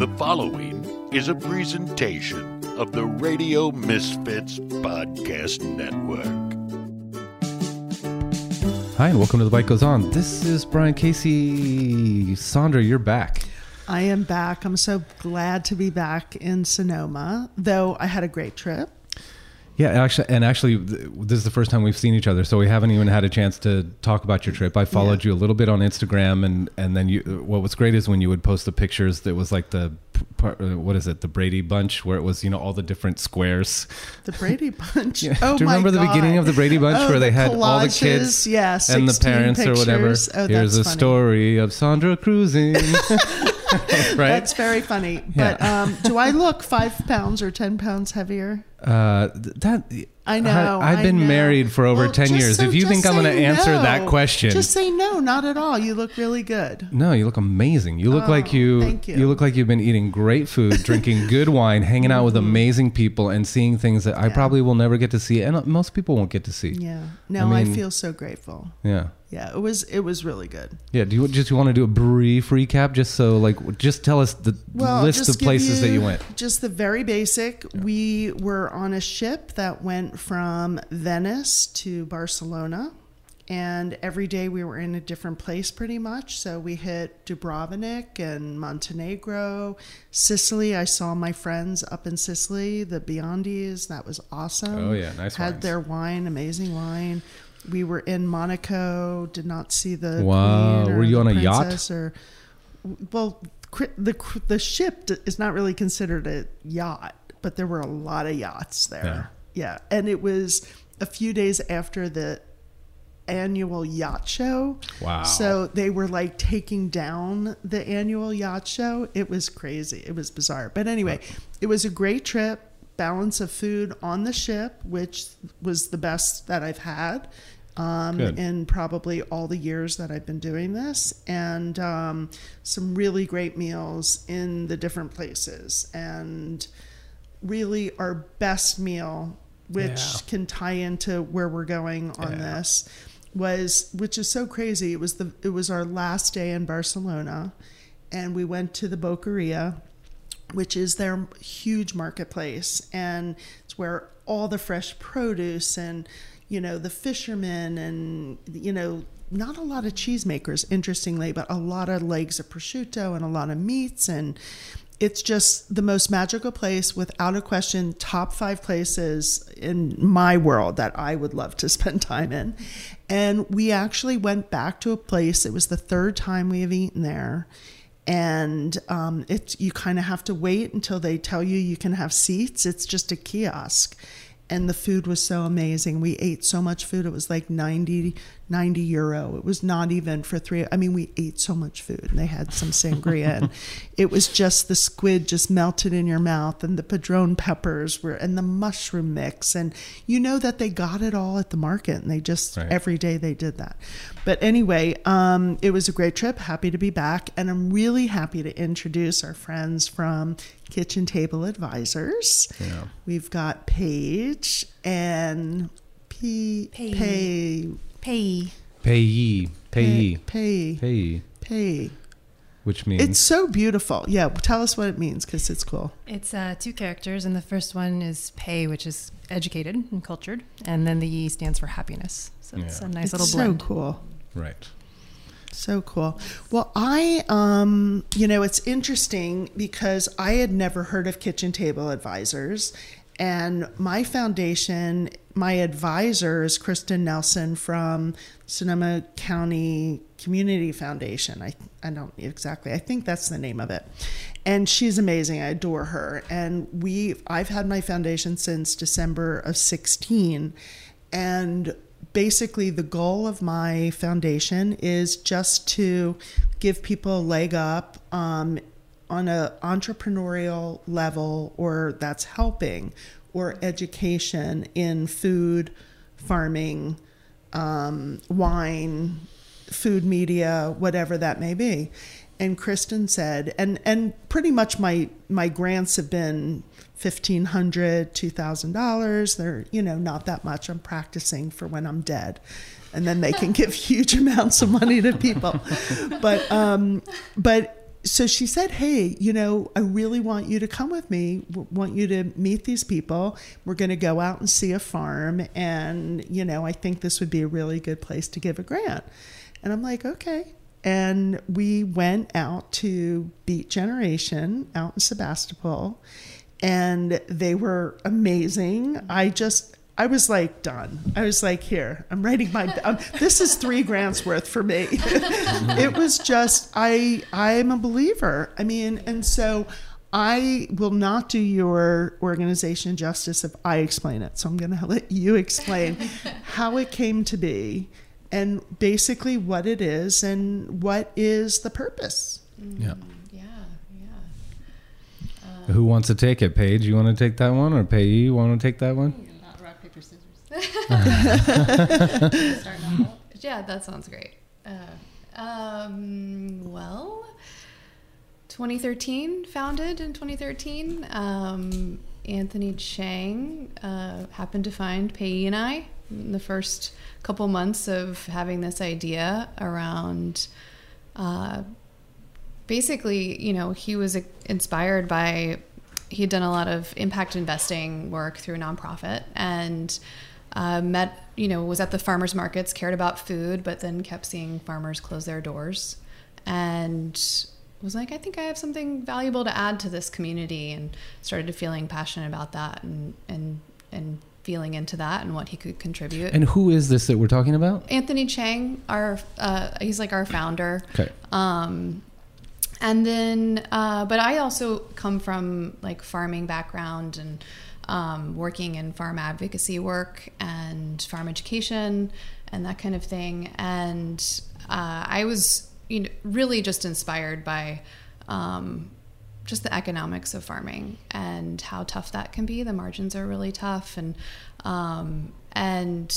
The following is a presentation of the Radio Misfits Podcast Network. Hi, and welcome to The Bite Goes On. This is Brian Casey. Sandra, you're back. I am back. I'm so glad to be back in Sonoma, though I had a great trip. Yeah, actually, and actually, this is the first time we've seen each other, so we haven't even had a chance to talk about your trip. I followed Yeah. you a little bit on Instagram, and and then you. What was great is when you would post the pictures. That was like the uh, what is it, the Brady Bunch, where it was you know all the different squares. The Brady Bunch. Yeah. Oh Do you remember the beginning of the Brady Bunch Oh, where they the had all the collages, kids yeah, and the 16 parents or whatever? Oh, Here's a story of Sandra cruising. right? That's very funny. Yeah. But um, do I look five pounds or 10 pounds heavier? Uh, that I know. I, have I been know. married for over Well, ten years. so- if you think I'm going to answer no. that question, Just say no, not at all. You look really good. no, you look amazing. You look like Oh, you, thank you. look like you've been eating great food, drinking good wine, hanging out with amazing people, and seeing things that I Mm-hmm. Probably will never get to see, and most people won't get to see. Yeah. No, I, mean- feel so grateful. Yeah. Yeah, it was it was really good. Yeah. Do you just want to do a brief recap, just so like, just tell us the Well, list of places that you went. Just the very basic. We were on a ship that went from Venice to Barcelona, and every day we were in a different place pretty much. So we hit Dubrovnik and Montenegro, Sicily. I saw my friends up in Sicily, the Biondis. That was awesome. Oh, yeah, nice Had wines. their wine, amazing wine. We were in Monaco. Did not see the Wow. queen or Were you on a yacht? Or well, the the ship is not really considered a yacht, but there were a lot of yachts there. Yeah, Yeah, and it was a few days after the annual yacht show. Wow. So they were like taking down the annual yacht show. It was crazy. It was bizarre. But anyway, it was a great trip. Balance of food on the ship, which was the best that I've had um, in probably all the years that I've been doing this, and um, some really great meals in the different places. And really, our best meal, which Yeah. can tie into where we're going on Yeah. this, was which is so crazy. It was the it was our last day in Barcelona, and we went to the Boqueria, which is their huge marketplace, and it's where all the fresh produce and you know the fishermen and you know not a lot of cheesemakers, interestingly, but a lot of legs of prosciutto and a lot of meats. And it's just the most magical place without a question top five places in my world that i would love to spend time in. And we actually went back to a place it was the third time we have eaten there. And um, it's you kind of have to wait until they tell you you can have seats. It's just a kiosk and the food was so amazing. We ate so much food. It was like 90 90 euro. It was not even for three i mean we ate so much food and they had some sangria and it was just the squid just melted in your mouth and the padron peppers were and the mushroom mix. And you know that they got it all at the market and they just Right. every day they did that. But anyway um, it was a great trip. Happy to be back. And i'm really happy to introduce our friends from kitchen table advisors. Yeah. we've got paige and p Pay. pay Pay. Payee, payee, pay payee, pay which means it's so beautiful yeah tell us what it means because it's cool It's uh, two characters, and the first one is Pei, which is educated and cultured, and then the E stands for happiness. So it's Yeah. a nice it's little so cool right. So cool. Well, I, um, you know, it's interesting because I had never heard of Kitchen Table Advisors. And my foundation, my advisor is Kristen Nelson from Sonoma County Community Foundation. I, I don't exactly, I think that's the name of it. And she's amazing. I adore her. And we, I've had my foundation since December of 16. And basically the goal of my foundation is just to give people a leg up um, on an entrepreneurial level or that's helping or education in food farming um, wine food media whatever that may be and kristen said and and pretty much my my grants have been fifteen hundred, two thousand dollars. They're you know not that much. I'm practicing for when I'm dead, and then they can give huge amounts of money to people. But um, but so she said, Hey, you know, I really want you to come with me, w- want you to meet these people. We're going to go out and see a farm. And, you know, I think this would be a really good place to give a grant. And I'm like, Okay. And we went out to Beet Generation out in Sebastopol, and they were amazing. I just, I was like done. I was like, here, I'm writing my. Um, this is three grants worth for me. it was just, I, I'm a believer. I mean, and so I will not do your organization justice if I explain it. So I'm going to let you explain how it came to be, and basically what it is, and what is the purpose. Yeah. Yeah, yeah. Who wants to take it? Paige, you want to take that one, or Pei-Yee, you want to take that one? Not rock, paper, scissors. Start now. Yeah, that sounds great. Uh, um, well, 2013, founded in 2013. Um, Anthony Chang uh, happened to find Pei and I in the first couple months of having this idea around. Uh, basically, you know, he was inspired by he had done a lot of impact investing work through a nonprofit and uh, met you know was at the farmers markets cared about food but then kept seeing farmers close their doors and was like i think i have something valuable to add to this community and started feeling passionate about that and and and feeling into that and what he could contribute And who is this that we're talking about? anthony chang our uh, he's like our founder Okay. um, and then, uh, but I also come from like farming background and um, working in farm advocacy work and farm education and that kind of thing. And uh, I was you know, really just inspired by um, just the economics of farming and how tough that can be. The margins are really tough, and um, and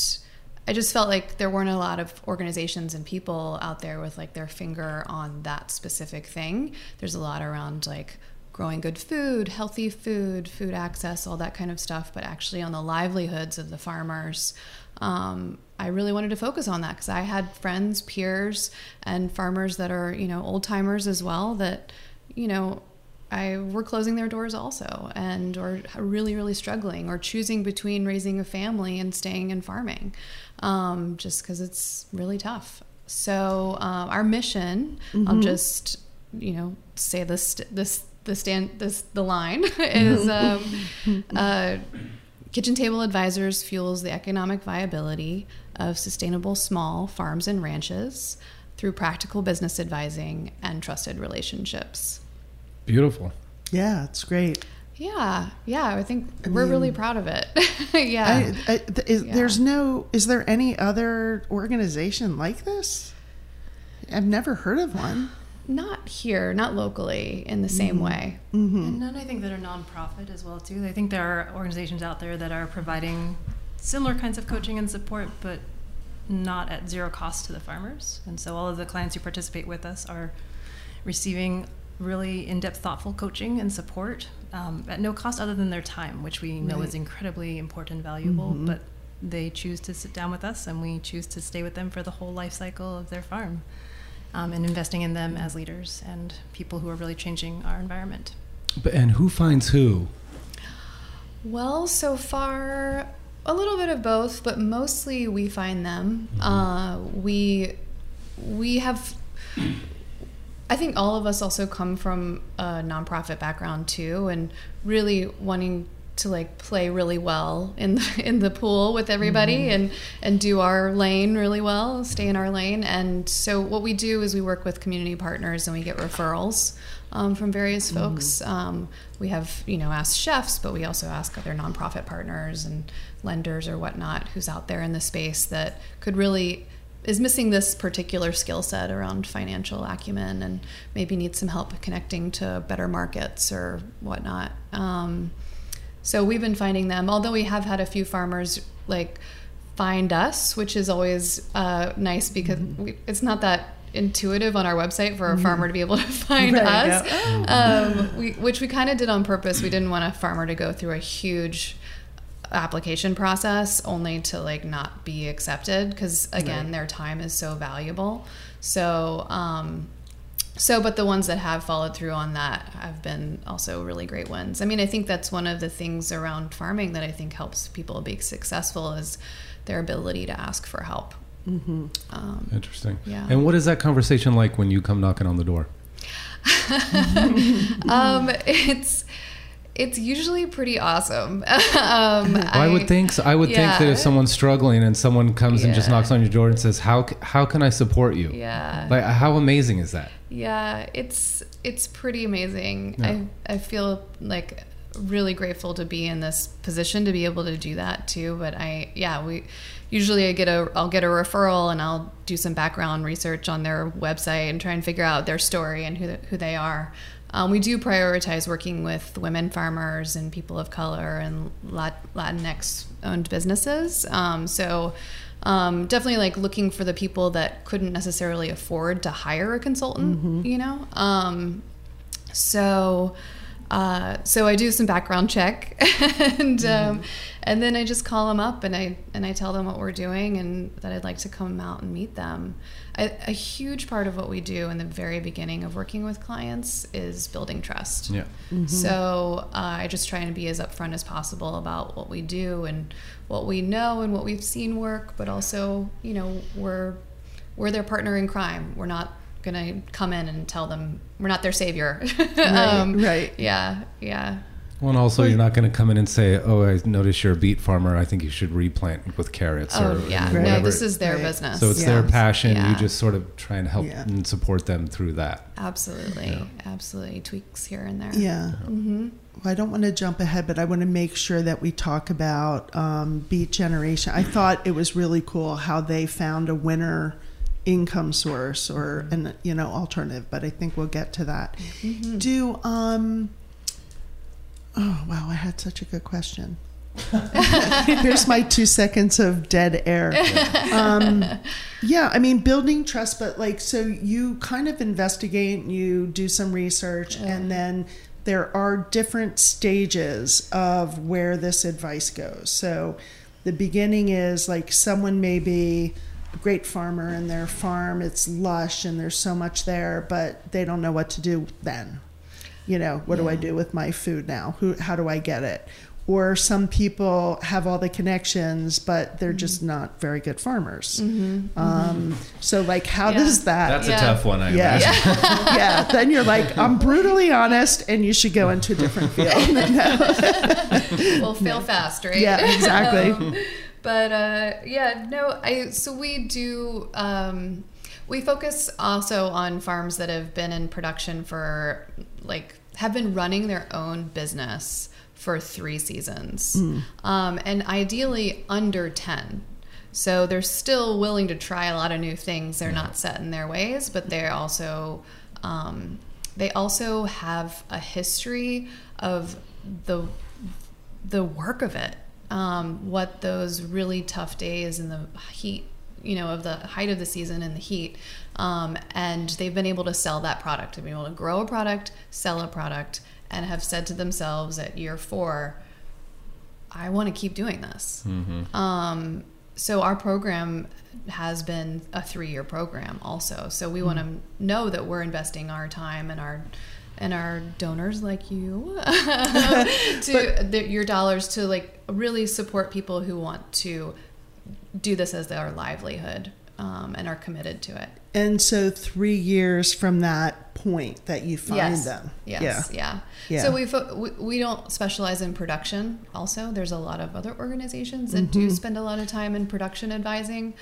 I just felt like there weren't a lot of organizations and people out there with like their finger on that specific thing. There's a lot around like growing good food, healthy food, food access, all that kind of stuff, but actually on the livelihoods of the farmers. Um, I really wanted to focus on that because I had friends, peers, and farmers that are, you know, old timers as well that, you know, I were closing their doors also and or really really struggling or choosing between raising a family and staying in farming um, just because it's really tough so um, our mission i'll just you know say this this the stand this the line is um, uh, kitchen table advisors fuels the economic viability of sustainable small farms and ranches through practical business advising and trusted relationships Beautiful. Yeah, it's great. yeah, yeah. I think we're really proud of it. yeah. I, I, th- is, Yeah. There's no. Is there any other organization like this? I've never heard of one. Not here, not locally in the same mm-hmm. way. Mm-hmm. And none, I think, that are nonprofit as well too. I think there are organizations out there that are providing similar kinds of coaching and support, but not at zero cost to the farmers. And so all of the clients who participate with us are receiving really in-depth, thoughtful coaching and support um, at no cost other than their time, which we know is incredibly important and valuable. Mm-hmm. But they choose to sit down with us, and we choose to stay with them for the whole life cycle of their farm. Um, and investing in them as leaders and people who are really changing our environment. But, and who finds who? Well, so far, a little bit of both, but mostly we find them. Uh, we we have. I think all of us also come from a nonprofit background too, and really wanting to like play really well in the, in the pool with everybody and and do our lane really well, stay in our lane. And so what we do is we work with community partners and we get referrals um, from various folks. Um, we have you know asked chefs, but we also ask other nonprofit partners and lenders or whatnot who's out there in the space that could really is missing this particular skill set around financial acumen and maybe needs some help connecting to better markets or whatnot. Um, so we've been finding them, although we have had a few farmers like find us, which is always uh, nice because we, it's not that intuitive on our website for a farmer to be able to find Right, us, um, we, which we kind of did on purpose. We didn't want a farmer to go through a huge application process only to like not be accepted because again their time is so valuable. So um so, but the ones that have followed through on that have been also really great ones. I mean, I think that's one of the things around farming that I think helps people be successful is their ability to ask for help. Mm-hmm. Um, Interesting. Yeah. And what is that conversation like when you come knocking on the door? um, it's it's usually pretty awesome. um, I, would think so. I would think that if someone's struggling and someone comes and just knocks on your door and says, "How how can I support you?" Yeah. Like how amazing is that? Yeah, it's it's pretty amazing. Yeah. I I feel like really grateful to be in this position to be able to do that too. But I yeah we usually I get a I'll get a referral and I'll do some background research on their website and try and figure out their story and who the, who they are. Um, we do prioritize working with women farmers and people of color and Lat- Latinx owned businesses. Um, so um, definitely like looking for the people that couldn't necessarily afford to hire a consultant, you know? Um, so, uh, so I do some background check and, um, and then I just call them up and I, and I tell them what we're doing and that I'd like to come out and meet them. I, a huge part of what we do in the very beginning of working with clients is building trust. Yeah. So uh, I just try and be as upfront as possible about what we do and what we know and what we've seen work, but also, you know, we're we're their partner in crime. We're not gonna come in and tell them we're not their savior. Um, right. Yeah. Yeah. Well, and also you're not going to come in and say, "Oh, I notice you're a beet farmer. I think you should replant with carrots." Oh or yeah. Right. No, this is their Right. business. so it's Yeah. their passion. You just sort of try and help Yeah. and support them through that. absolutely, absolutely tweaks here and there. Yeah. hmm Well, I don't want to jump ahead, but I want to make sure that we talk about um, Beet Generation. I thought it was really cool how they found a winner income source or an you know alternative, but I think we'll get to that. Do um oh wow, I had such a good question. Here's my two seconds of dead air. Um, yeah, I mean, building trust, but like, so you kind of investigate, you do some research, and then there are different stages of where this advice goes. So the beginning is like someone may be a great farmer and their farm, it's lush and there's so much there, but they don't know what to do then you know what do i do with my food now who how do i get it or some people have all the connections but they're just Mm-hmm. not very good farmers um, so like how Yeah. does that That's Yeah. a tough one, I yeah. imagine. yeah then you're like i'm brutally honest and you should go into a different field well, fail fast, right? Yeah, exactly. Um, but uh, yeah, no, I so we do. Um, we focus also on farms that have been in production for like have been running their own business for three seasons, um, and ideally under ten. So they're still willing to try a lot of new things. They're not set in their ways, but they're also um, they also have a history of the the work of it. Um, what those really tough days in the heat, you know, of the height of the season and the heat, um, and they've been able to sell that product. They've been able to grow a product, sell a product, and have said to themselves at year four, I want to keep doing this. Um, so our program has been a three-year program also. So we want to know that we're investing our time and our and our donors like you to the, your dollars to like really support people who want to do this as their livelihood um, and are committed to it. And so three years from that point that you find yes. them Yes. Yeah. Yeah. yeah. So we, we we don't specialize in production. Also, there's a lot of other organizations that Mm-hmm. do spend a lot of time in production advising.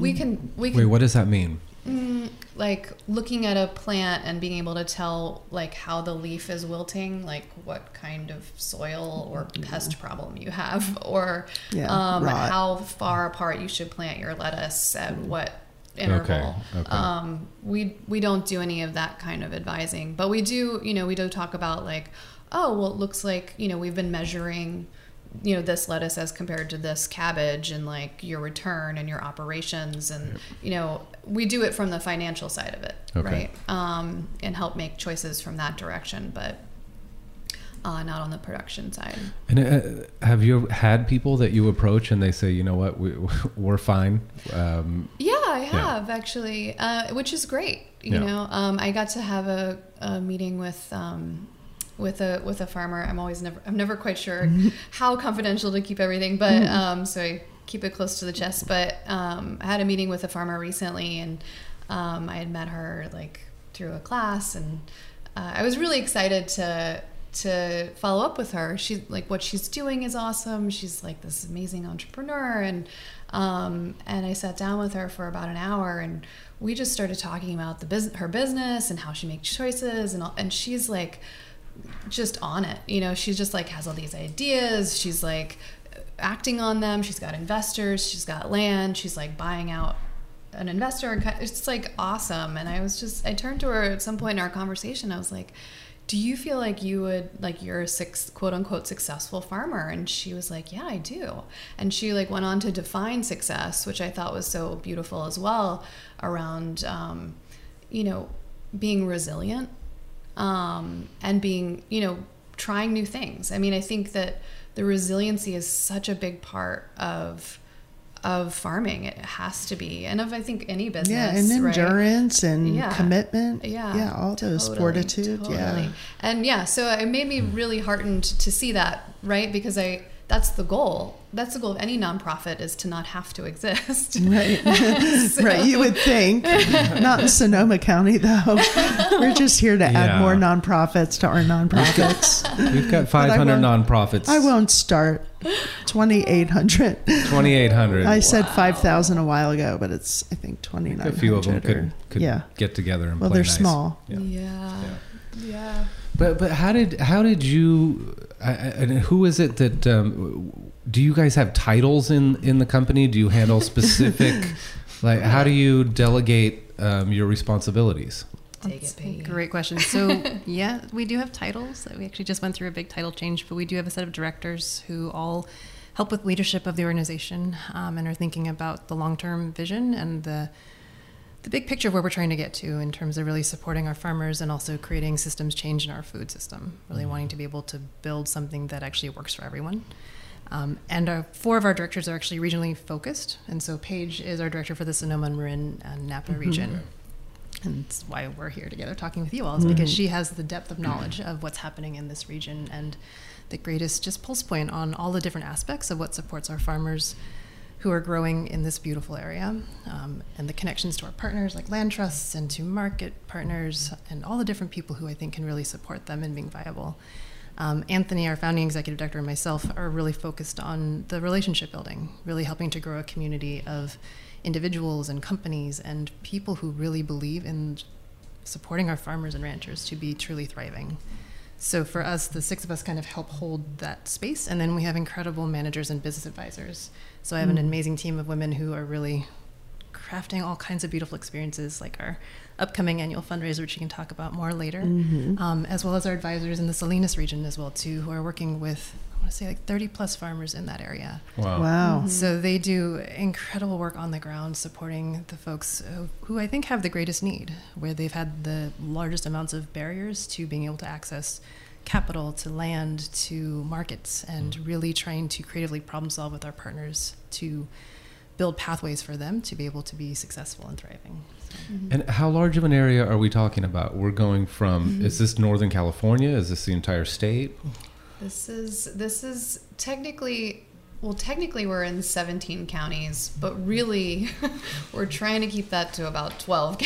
We can we can Wait, what does that mean? Mm, like looking at a plant and being able to tell like how the leaf is wilting like what kind of soil or pest problem you have or Yeah, um, how far apart you should plant your lettuce at what interval okay. um, we we don't do any of that kind of advising but we do you know we do talk about like oh well it looks like you know we've been measuring you know this lettuce as compared to this cabbage and like your return and your operations and you know we do it from the financial side of it Okay. right um, and help make choices from that direction but uh, not on the production side And uh, have you had people that you approach and they say, you know what, we, we're fine? Um, yeah I have actually, uh, which is great. You Yeah. know, um, I got to have a, a meeting with um, with a with a farmer. I'm always never I'm never quite sure how confidential to keep everything, but um, so I keep it close to the chest. But um, I had a meeting with a farmer recently, and um, I had met her like through a class, and uh, I was really excited to to follow up with her. She like what she's doing is awesome. She's like this amazing entrepreneur, and um, and I sat down with her for about an hour, and we just started talking about the business, her business, and how she makes choices, and all, and she's like just on it. You know, she's just like has all these ideas. She's like acting on them. She's got investors. She's got land. She's like buying out an investor. It's like awesome. And I was just, I turned to her at some point in our conversation. I was like, "Do you feel like you would like you're a six quote unquote successful farmer?" And she was like, "Yeah, I do." And she like went on to define success, which I thought was so beautiful as well, around um, you know being resilient um, and being, you know, trying new things. I mean, I think that the resiliency is such a big part of of farming. It has to be, and of I think any business. Yeah, and right? endurance and Yeah. commitment. Yeah, yeah, all those fortitude. totally. Yeah, and yeah, so it made me really heartened to see that, right? Because I that's the goal. That's the goal of any nonprofit is to not have to exist. right, So- right. You would think, not in Sonoma County though. We're just here to add more nonprofits to our nonprofits. We've got 500 won't- nonprofits. I won't start. Twenty eight hundred. 2,800. I said five thousand a while ago, but it's I think 2900. a few of them could, could yeah. get together and Well, play they're nice. small. Yeah. Yeah. Yeah. But but how did how did you I- I- and who is it that um, do you guys have titles in in the company? Do you handle specific like how do you delegate um, your responsibilities? Take That's it. Great question. So, yeah, we do have titles. We actually just went through a big title change, but we do have a set of directors who all help with leadership of the organization um, and are thinking about the long-term vision and the the big picture of where we're trying to get to in terms of really supporting our farmers and also creating systems change in our food system. Really mm-hmm. wanting to be able to build something that actually works for everyone. Um, and our, four of our directors are actually regionally focused. And so Paige is our director for the Sonoma and Marin and Napa mm-hmm. region. And that's why we're here together talking with you all, is mm-hmm. because she has the depth of knowledge of what's happening in this region and the greatest just pulse point on all the different aspects of what supports our farmers who are growing in this beautiful area um, and the connections to our partners like land trusts and to market partners and all the different people who I think can really support them in being viable. Um, Anthony, our founding executive director, and myself are really focused on the relationship building, really helping to grow a community of individuals and companies and people who really believe in supporting our farmers and ranchers to be truly thriving. So for us, the six of us kind of help hold that space, and then we have incredible managers and business advisors. So I have an mm. amazing team of women who are really crafting all kinds of beautiful experiences, like our upcoming annual fundraiser, which you can talk about more later, mm-hmm. um, as well as our advisors in the Salinas region as well too, who are working with I want to say like 30 plus farmers in that area. Wow. Wow. Mm-hmm. Mm-hmm. So they do incredible work on the ground supporting the folks who- who I think have the greatest need, where they've had the largest amounts of barriers to being able to access capital, to land, to markets, and mm. really trying to creatively problem solve with our partners to build pathways for them to be able to be successful and thriving. Mm-hmm. And how large of an area are we talking about? We're going from mm-hmm. is this Northern California? Is this the entire state? This is this is technically well technically we're in 17 counties, but really we're trying to keep that to about 12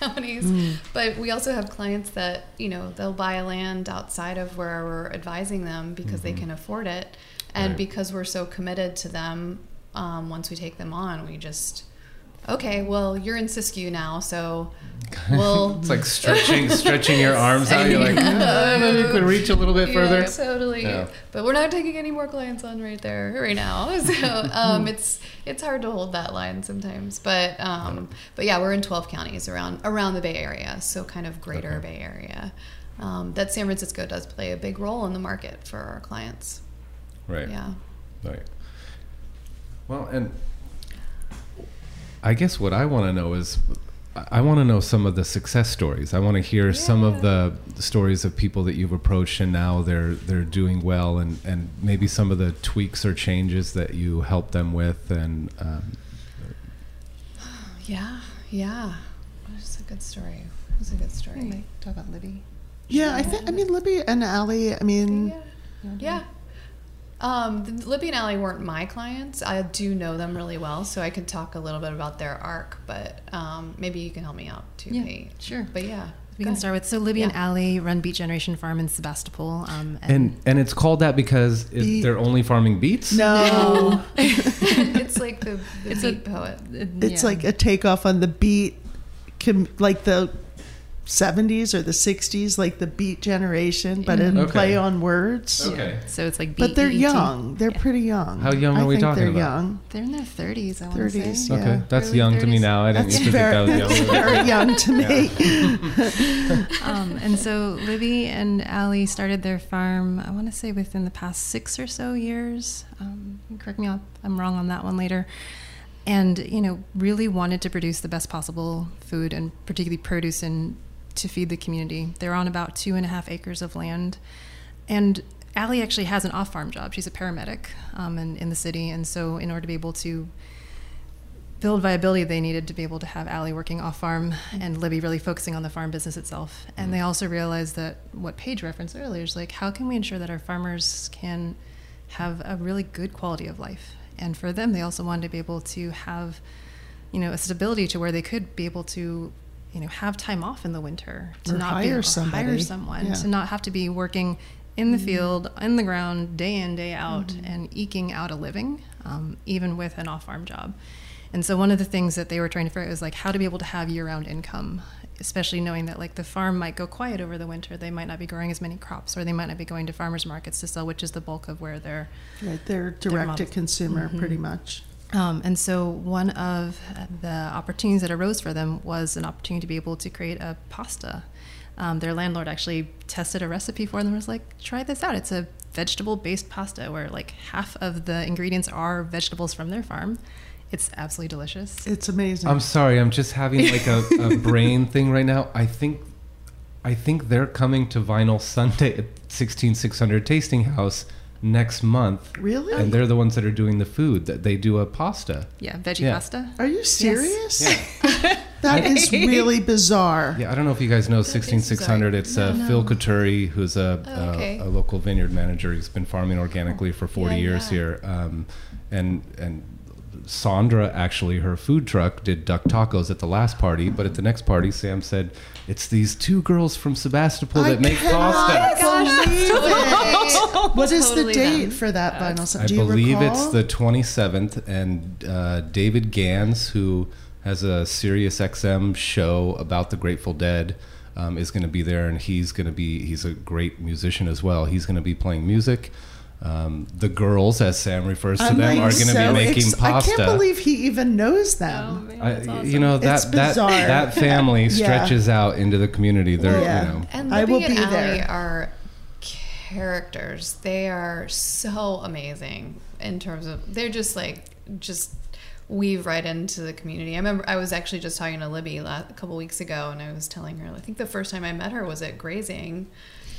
counties. But we also have clients that, you know, they'll buy land outside of where we're advising them because they can afford it. And Right. because we're so committed to them, um, once we take them on, we just okay, well, you're in Siskiyou now, so we'll It's like stretching stretching your arms out. You're like, "Ah, maybe you could reach a little bit further. Totally. Yeah. But we're not taking any more clients on right there right now. So um, it's it's hard to hold that line sometimes. But um, but yeah, we're in 12 counties around around the Bay Area, so kind of greater Okay. Bay Area. Um, that San Francisco does play a big role in the market for our clients. Right. Yeah. Right. Well, and I guess what I want to know is I want to know some of the success stories. I want to hear some of the stories of people that you've approached and now they're they're doing well and and maybe some of the tweaks or changes that you help them with and um, Yeah, yeah. That's a good story. That's a good story. Talk about Libby. Yeah, I think. I mean, Libby and Allie. I mean, Yeah. Yeah. Um, Libby and Allie weren't my clients. I do know them really well, so I could talk a little bit about their arc. But um, maybe you can help me out too, Yeah, Kate. sure. But yeah, We can ahead. start with so Libby and Yeah. Allie run Beet Generation Farm in Sebastopol. Um, And and it's called that because it, they're only farming beets. no, it's like the, the It's a- poet. it's yeah. like a takeoff on the beat, com- like the. 70s or the 60s, like the beat generation, but in Okay. play on words. Okay. So it's like But they're BEET. young. They're Yeah. pretty young. How young I are we think talking they're about? young. They're in their 30s, I want to 30s, say. yeah. Okay, that's Early young to me now. I didn't That's used to very, think that was that's young. very young to me. um, and so Libby and Allie started their farm, I want to say within the past six or so years. Um, correct me if I'm wrong on that one later. And, you know, really wanted to produce the best possible food and particularly produce and to feed the community. They're on about two and a half acres of land. And Allie actually has an off farm job. She's a paramedic um, in, in the city. And so, in order to be able to build viability, they needed to be able to have Allie working off farm and Libby really focusing on the farm business itself. And they also realized that what Paige referenced earlier is like, how can we ensure that our farmers can have a really good quality of life? And for them, they also wanted to be able to have, you know, a stability to where they could be able to, you know, have time off in the winter to Or not hire be or somebody. hire someone Yeah. to not have to be working in the field, in the ground, day in, day out, and eking out a living, um, even with an off farm job. And so, one of the things that they were trying to figure out was like how to be able to have year round income, especially knowing that like the farm might go quiet over the winter. They might not be growing as many crops, or they might not be going to farmers markets to sell, which is the bulk of where they're Right, they're direct to consumer Mm-hmm. pretty much. Um, and so one of the opportunities that arose for them was an opportunity to be able to create a pasta. Um, their landlord actually tested a recipe for them and was like, try this out. It's a vegetable based pasta where like half of the ingredients are vegetables from their farm. It's absolutely delicious. It's amazing. I'm sorry, I'm just having like a, a brain thing right now. I think, I think they're coming to Vinyl Sunday at 16600 Tasting House next month, really? and they're the ones that are doing the food. That they do a pasta. Yeah, veggie Yeah. pasta. Are you serious? Yeah. That is really bizarre. Yeah, I don't know if you guys know 16600. It's uh, No, Phil no. Coturri, who's a, Oh, okay. a, a local vineyard manager. He's been farming organically for 40 Yeah, years yeah. here. Um, and and Sandra, actually, her food truck did duck tacos at the last party, but at the next party, Sam said, It's these two girls from Sebastopol I that make cannot pasta. believe it. What is Totally the date them. for that vinyl? Sun- I Do you believe recall? it's the 27th, and uh, David Gans, who has a Sirius XM show about the Grateful Dead, um, is going to be there, and he's going to be he's a great musician as well. He's going to be playing music. Um, the girls, as Sam refers to I'm them, like are going to so be making ex- pasta. I can't believe he even knows them. I- You know that It's that bizarre. that family Yeah. stretches out into the community. They're Yeah. you know And I Libby will and be Allie there. are characters. They are so amazing in terms of they're just like just weave right into the community. I remember I was actually just talking to Libby a couple weeks ago, and I was telling her I think the first time I met her was at grazing.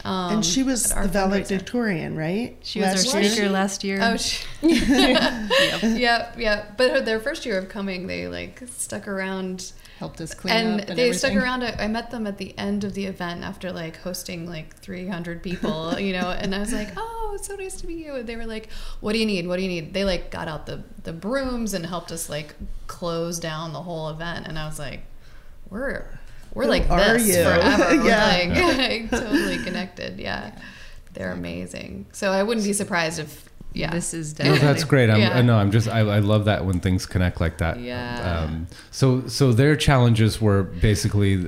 Um, and she was the valedictorian, right? She was Last our speaker last year. Oh, she, yeah, yeah. But their first year of coming, they like stuck around helped us clean and up and they stuck around I, I met them at the end of the event after like hosting like 300 people you know and i was like oh it's so nice to meet you. And they were like what do you need? What do you need? They like got out the the brooms and helped us like close down the whole event. And i was like we're we're Who like this you? forever We're, Yeah. like, totally connected yeah they're amazing so i wouldn't be surprised if yeah This is No, that's great. I'm, Yeah. I know. I'm just. I, I love that when things connect like that. Yeah. Um, so so their challenges were basically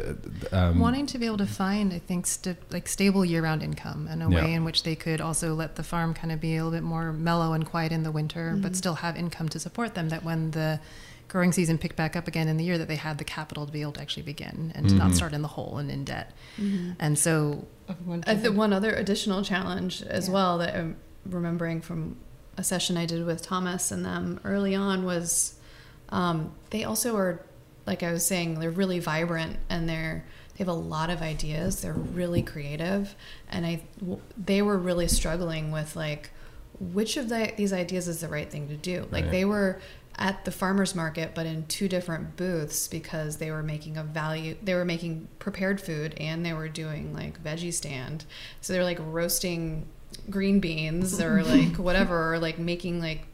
um, wanting to be able to find, I think, st- like stable year-round income and a Yeah. way in which they could also let the farm kind of be a little bit more mellow and quiet in the winter, but still have income to support them. That when the growing season picked back up again in the year, that they had the capital to be able to actually begin and to not mm-hmm. start in the hole and in debt. Mm-hmm. And so, I uh, think one other additional challenge as Yeah. well that I'm remembering from a session I did with Thomas and them early on was um, they also are, like I was saying, they're really vibrant and they're they have a lot of ideas. They're really creative, and I w- they were really struggling with like which of the, these ideas is the right thing to do. Like Right. they were at the farmers market but in two different booths because they were making a value they were making prepared food and they were doing like veggie stand. So they're like roasting green beans or like whatever or like making like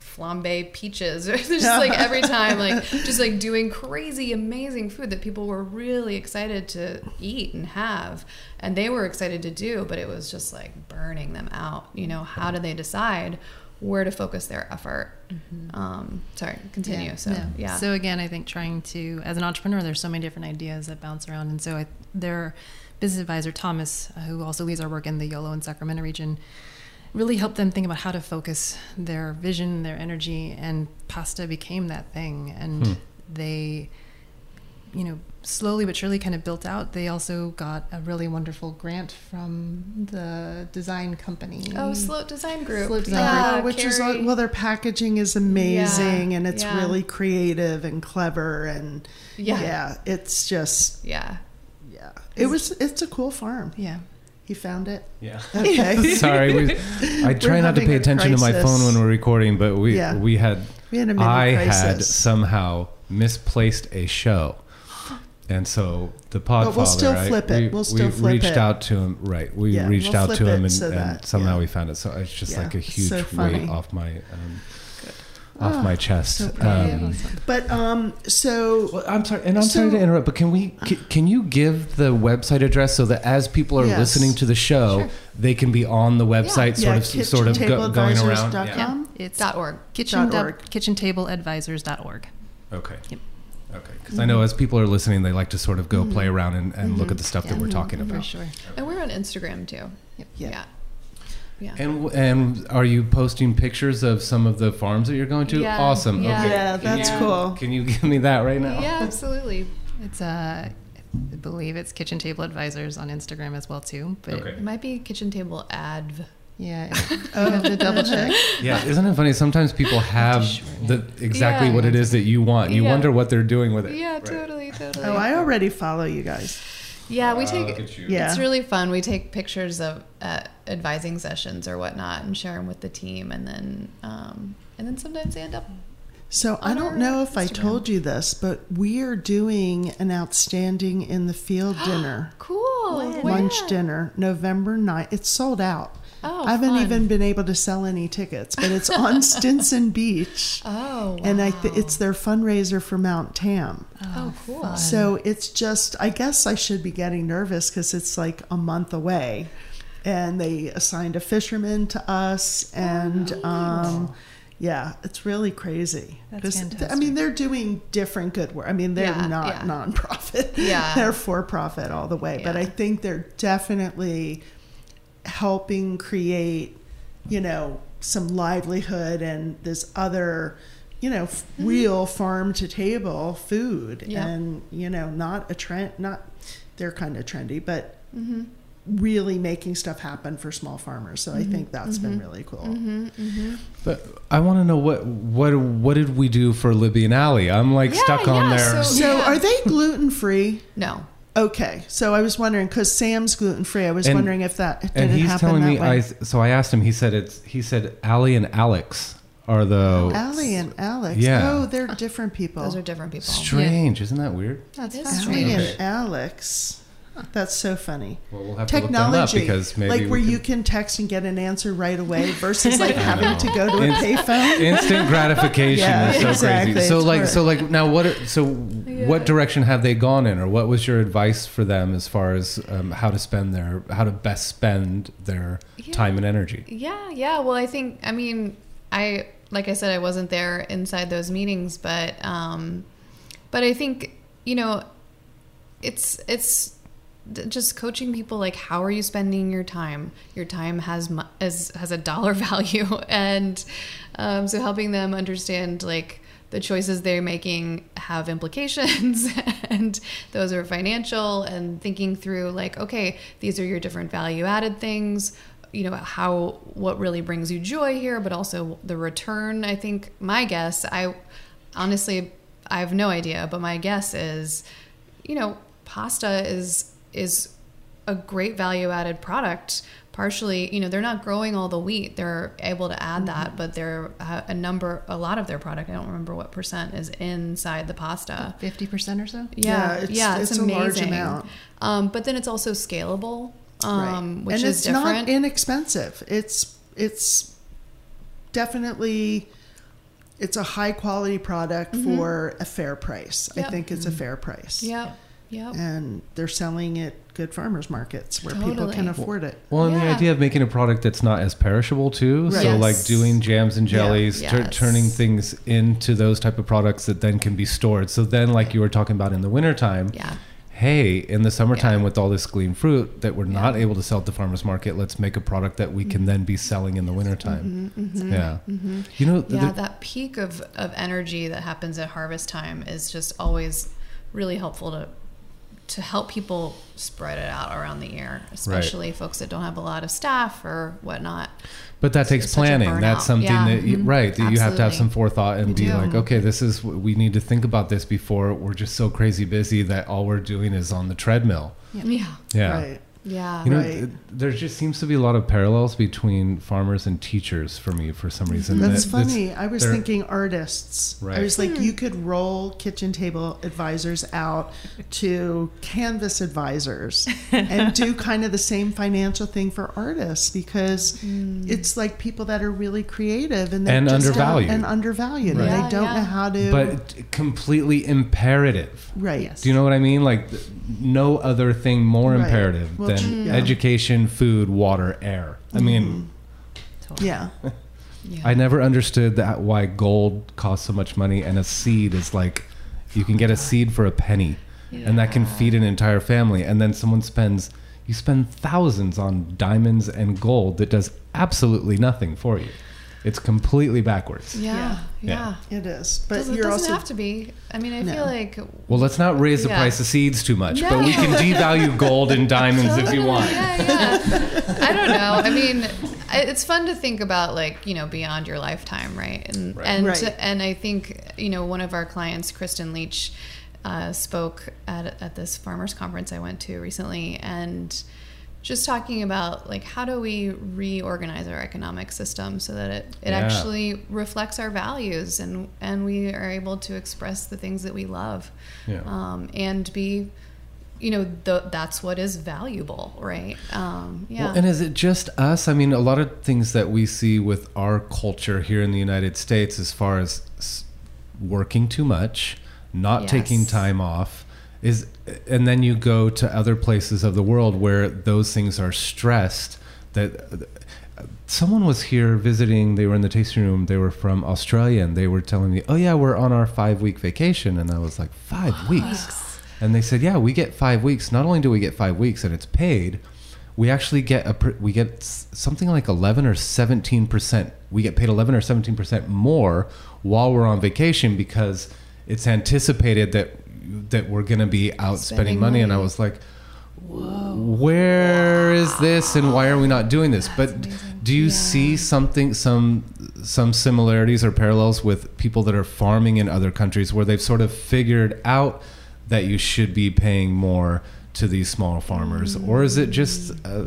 flambe peaches. Or just like every time like just like doing crazy amazing food that people were really excited to eat and have. And they were excited to do but it was just like burning them out. You know how do they decide where to focus their effort. Um sorry continue. So yeah, So again, I think trying to, as an entrepreneur, there's so many different ideas that bounce around, and so I, their business advisor Thomas, uh, who also leads our work in the Yolo and Sacramento region, really helped them think about how to focus their vision, their energy, and pasta became that thing, and they, you know, slowly but surely kind of built out. They also got a really wonderful grant from the design company. oh slope design group Slope Design yeah, Oh, which is all, well, their packaging is amazing Yeah, and it's yeah. really creative and clever and Yeah. yeah, it's just yeah yeah, it was it's a cool farm. Yeah. He found it. Yeah. Okay. Sorry, we, I try not to pay a attention to my phone when we're recording, but we Yeah. we had We had a mini I had somehow misplaced a show, and so the Podfather. But we'll still I- flip it. We, We'll still we flip reached it. out to him. Right, we Yeah, reached we'll out to him, and, so and somehow yeah. we found it. So it's just Yeah, like a huge so weight off my um, Oh, off my chest. so um, But um, so well, I'm sorry, and I'm sorry to interrupt, but can we can, can you give the website address so that as people are Yes. listening to the show, Sure. they can be on the website, sort yeah, of sort of go, going around? kitchentableadvisors.com. Yeah. It's dot org kitchen Dot org. kitchentableadvisors.org. Okay. Yep. Okay. Because I know as people are listening, they like to sort of go mm-hmm. play around and, and look at the mm-hmm. stuff that we're talking about. For about. sure. and we're on instagram too Yeah. yeah yeah And and are you posting pictures of some of the farms that you're going to? Yeah. Awesome. Yeah. Okay. Yeah, Can that's you- cool. Can you give me that right now? yeah absolutely It's uh, I believe it's Kitchen Table Advisors on Instagram as well too. But Okay. it might be kitchen table adv yeah, you have to double check. Yeah. Isn't it funny? Sometimes people have the exactly Yeah. what it is that you want. You Yeah. wonder what they're doing with it. yeah Right. totally totally oh, I already follow you guys. yeah we take look. Yeah. It's really fun. We take pictures of uh, advising sessions or whatnot and share them with the team, and then um, and then sometimes they end up. So I don't know if I told you this, but we are doing an outstanding in the field dinner, Cool lunch Where? dinner, November 9th. It's sold out. Oh, I haven't fun. even been able to sell any tickets, but it's on Stinson Beach. Oh, wow. And I th- it's their fundraiser for Mount Tam. oh cool. So it's just, I guess I should be getting nervous because it's like a month away. And they assigned a fisherman to us. And um, yeah, it's really crazy. That's 'Cause, I mean, they're doing different good work. I mean, they're Yeah, not yeah. nonprofit, Yeah. they're for profit all the way. But I think they're definitely helping create, you know, some livelihood and this other, you know, f- real farm to table food Mm-hmm. Yeah. and, you know, not a trend, not, they're kind of trendy, but Mm-hmm. really making stuff happen for small farmers. So I think that's been really cool. Mm-hmm. But I want to know what what what did we do for Libby and Allie? I'm like Yeah, stuck on yeah, there. so- So Yeah. are they gluten free? No. Okay, so I was wondering because Sam's gluten free. I was And- wondering if that did and it he's happen telling that me way. I so I asked him. He said it's he said Allie and Alex are the Allie and Alex. Oh, yeah. Oh, they're different people. Those are different people. strange, isn't that weird? That's Allie fascinating. and Alex. That's so funny. Well, we'll have to look them Technology, up because maybe like where can- you can text and get an answer right away versus like having to go to a payphone. instant gratification Yeah, is so exactly. crazy. So It's like hard. so like now what are- so what direction have they gone in or what was your advice for them as far as um, how to spend their how to best spend their Yeah. time and energy? Yeah, yeah. Well, I think I mean I like I said I wasn't there inside those meetings, but um, but I think you know it's it's d- just coaching people like how are you spending your time? Your time has as has a dollar value and um, so helping them understand like the choices they're making have implications and those are financial and thinking through like okay these are your different value added things. You know how what really brings you joy here but also the return i think my guess i honestly i have no idea but my guess is you know pasta is is a great value added product partially, you know, they're not growing all the wheat. They're able to add Mm-hmm. that, but they're uh, a number, a lot of their product. I don't remember what percent is inside the pasta. Fifty percent or so. Yeah, Yeah, yeah, it's- it's, it's a large amazing. amount. Um, but then it's also scalable, um, which is different. And is it's different. not inexpensive. It's it's definitely it's a high quality product for a fair price. I Mm-hmm. Think it's a fair price. yep, yep. And they're selling it good farmers markets where people can afford it. Well, and the idea of making a product that's not as perishable too. Right. So Yes. like doing jams and Yeah. jellies, tur- Yes. turning things into those type of products that then can be stored. So then, like you were talking about in the wintertime, Yeah. hey, in the summertime Yeah. with all this green fruit that we're not able to sell at the farmers market, let's make a product that we can mm-hmm. then be selling in the wintertime. Mm-hmm. Mm-hmm. Yeah. You know, Mm-hmm, Yeah, the- that peak of, of energy that happens at harvest time is just always really helpful to to help people spread it out around the year, especially folks that don't have a lot of staff or whatnot. But that It's takes such planning. That's something Yeah. that you, Mhm. right that you have to have some forethought and You be do. like, okay, this is we need to think about this before we're just so crazy busy that all we're doing is on the treadmill. Yeah. Yeah. Right. Yeah. You know, Right. th- there just seems to be a lot of parallels between farmers and teachers for me for some reason. That's That- funny. I was thinking artists. Right. I Right. was like, you hmm. could roll kitchen table advisors out to canvas advisors and do kind of the same financial thing for artists because hmm. it's like people that are really creative and they And just undervalued. and undervalued Right. and Yeah, they don't yeah. know how to but completely imperative. right. Yes. Do you know what I mean? Like no other thing more Right. imperative Well, than true, mm. yeah. education, food, water, air. I mean, mm. Yeah. yeah. I never understood that why gold costs so much money and a seed is like you can get a seed for a penny and that can feed an entire family and then someone spends you spend thousands on diamonds and gold that does absolutely nothing for you. It's completely backwards. yeah. Yeah. Yeah. It is. But Doesn't- it you're doesn't also have to be. I mean, I No. feel like Well, let's not raise the Yeah. price of seeds too much, but we can devalue gold and diamonds if you want. Yeah, yeah. I don't know. I mean, it's fun to think about, like you know, beyond your lifetime, right? And Right. and Right. and I think you know, one of our clients, Kristen Leach, uh, spoke at at this farmers conference I went to recently, and just talking about like how do we reorganize our economic system so that it, it Yeah. actually reflects our values and and we are able to express the things that we love Yeah. um, and be you know the, that's what is valuable right um, yeah Well, and is it just us? I mean, a lot of things that we see with our culture here in the United States, as far as working too much, not Yes. taking time off, is, and then you go to other places of the world where those things are stressed. That someone was here visiting. They were in the tasting room. They were from Australia, and they were telling me, "Oh yeah, we're on our five week vacation." And I was like, five weeks?" And they said, "Yeah, we get five weeks. Not only do we get five weeks, and it's paid." we actually get a we get something like 11 or 17 percent we get paid 11 or 17 percent more while we're on vacation because it's anticipated that that we're going to be out spending, Spending money. and i was like where is this and why are we not doing this but amazing. do you Yeah. see something some some similarities or parallels with people that are farming in other countries where they've sort of figured out that you should be paying more to these small farmers or is it just uh,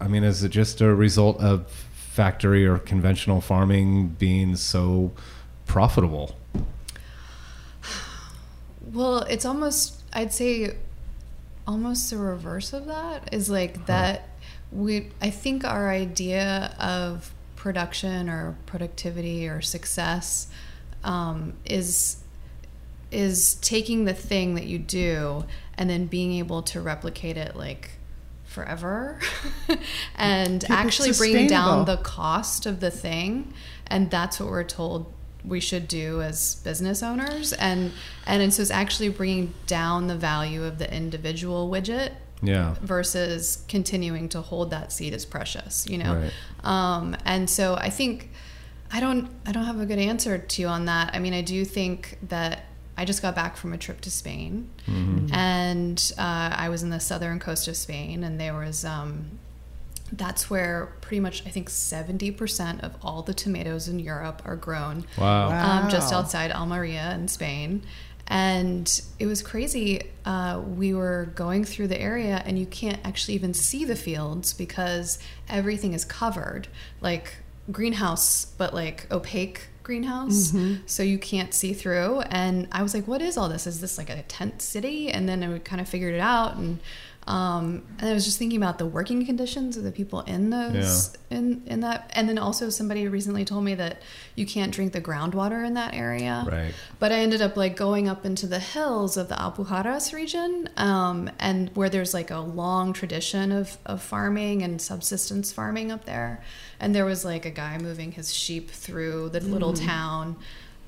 i mean is it just a result of factory or conventional farming being so profitable well it's almost i'd say almost the reverse of that is like that we i think our idea of production or productivity or success um, is is taking the thing that you do and then being able to replicate it like forever and actually bringing down the cost of the thing. And that's what we're told we should do as business owners. And and, and so it's actually bringing down the value of the individual widget yeah. versus continuing to hold that seed as precious you know? Right. um, and so i think i don't i don't have a good answer to you on that. I mean i do think that i just got back from a trip to spain and uh, i was in the southern coast of spain and there was um, that's where pretty much i think 70% of all the tomatoes in europe are grown wow, Wow. um, just outside Almeria in Spain. And it was crazy. Uh, we were going through the area, and you can't actually even see the fields because everything is covered, like greenhouse, but like opaque greenhouse. So you can't see through. And I was like, what is all this? Is this like a tent city? And then I kind of figured it out. And um, and I was just thinking about the working conditions of the people in those in in that. And then also somebody recently told me that you can't drink the groundwater in that area. Right. But I ended up like going up into the hills of the Alpujarras region, um, and where there's like a long tradition of, of farming and subsistence farming up there. And there was like a guy moving his sheep through the little town.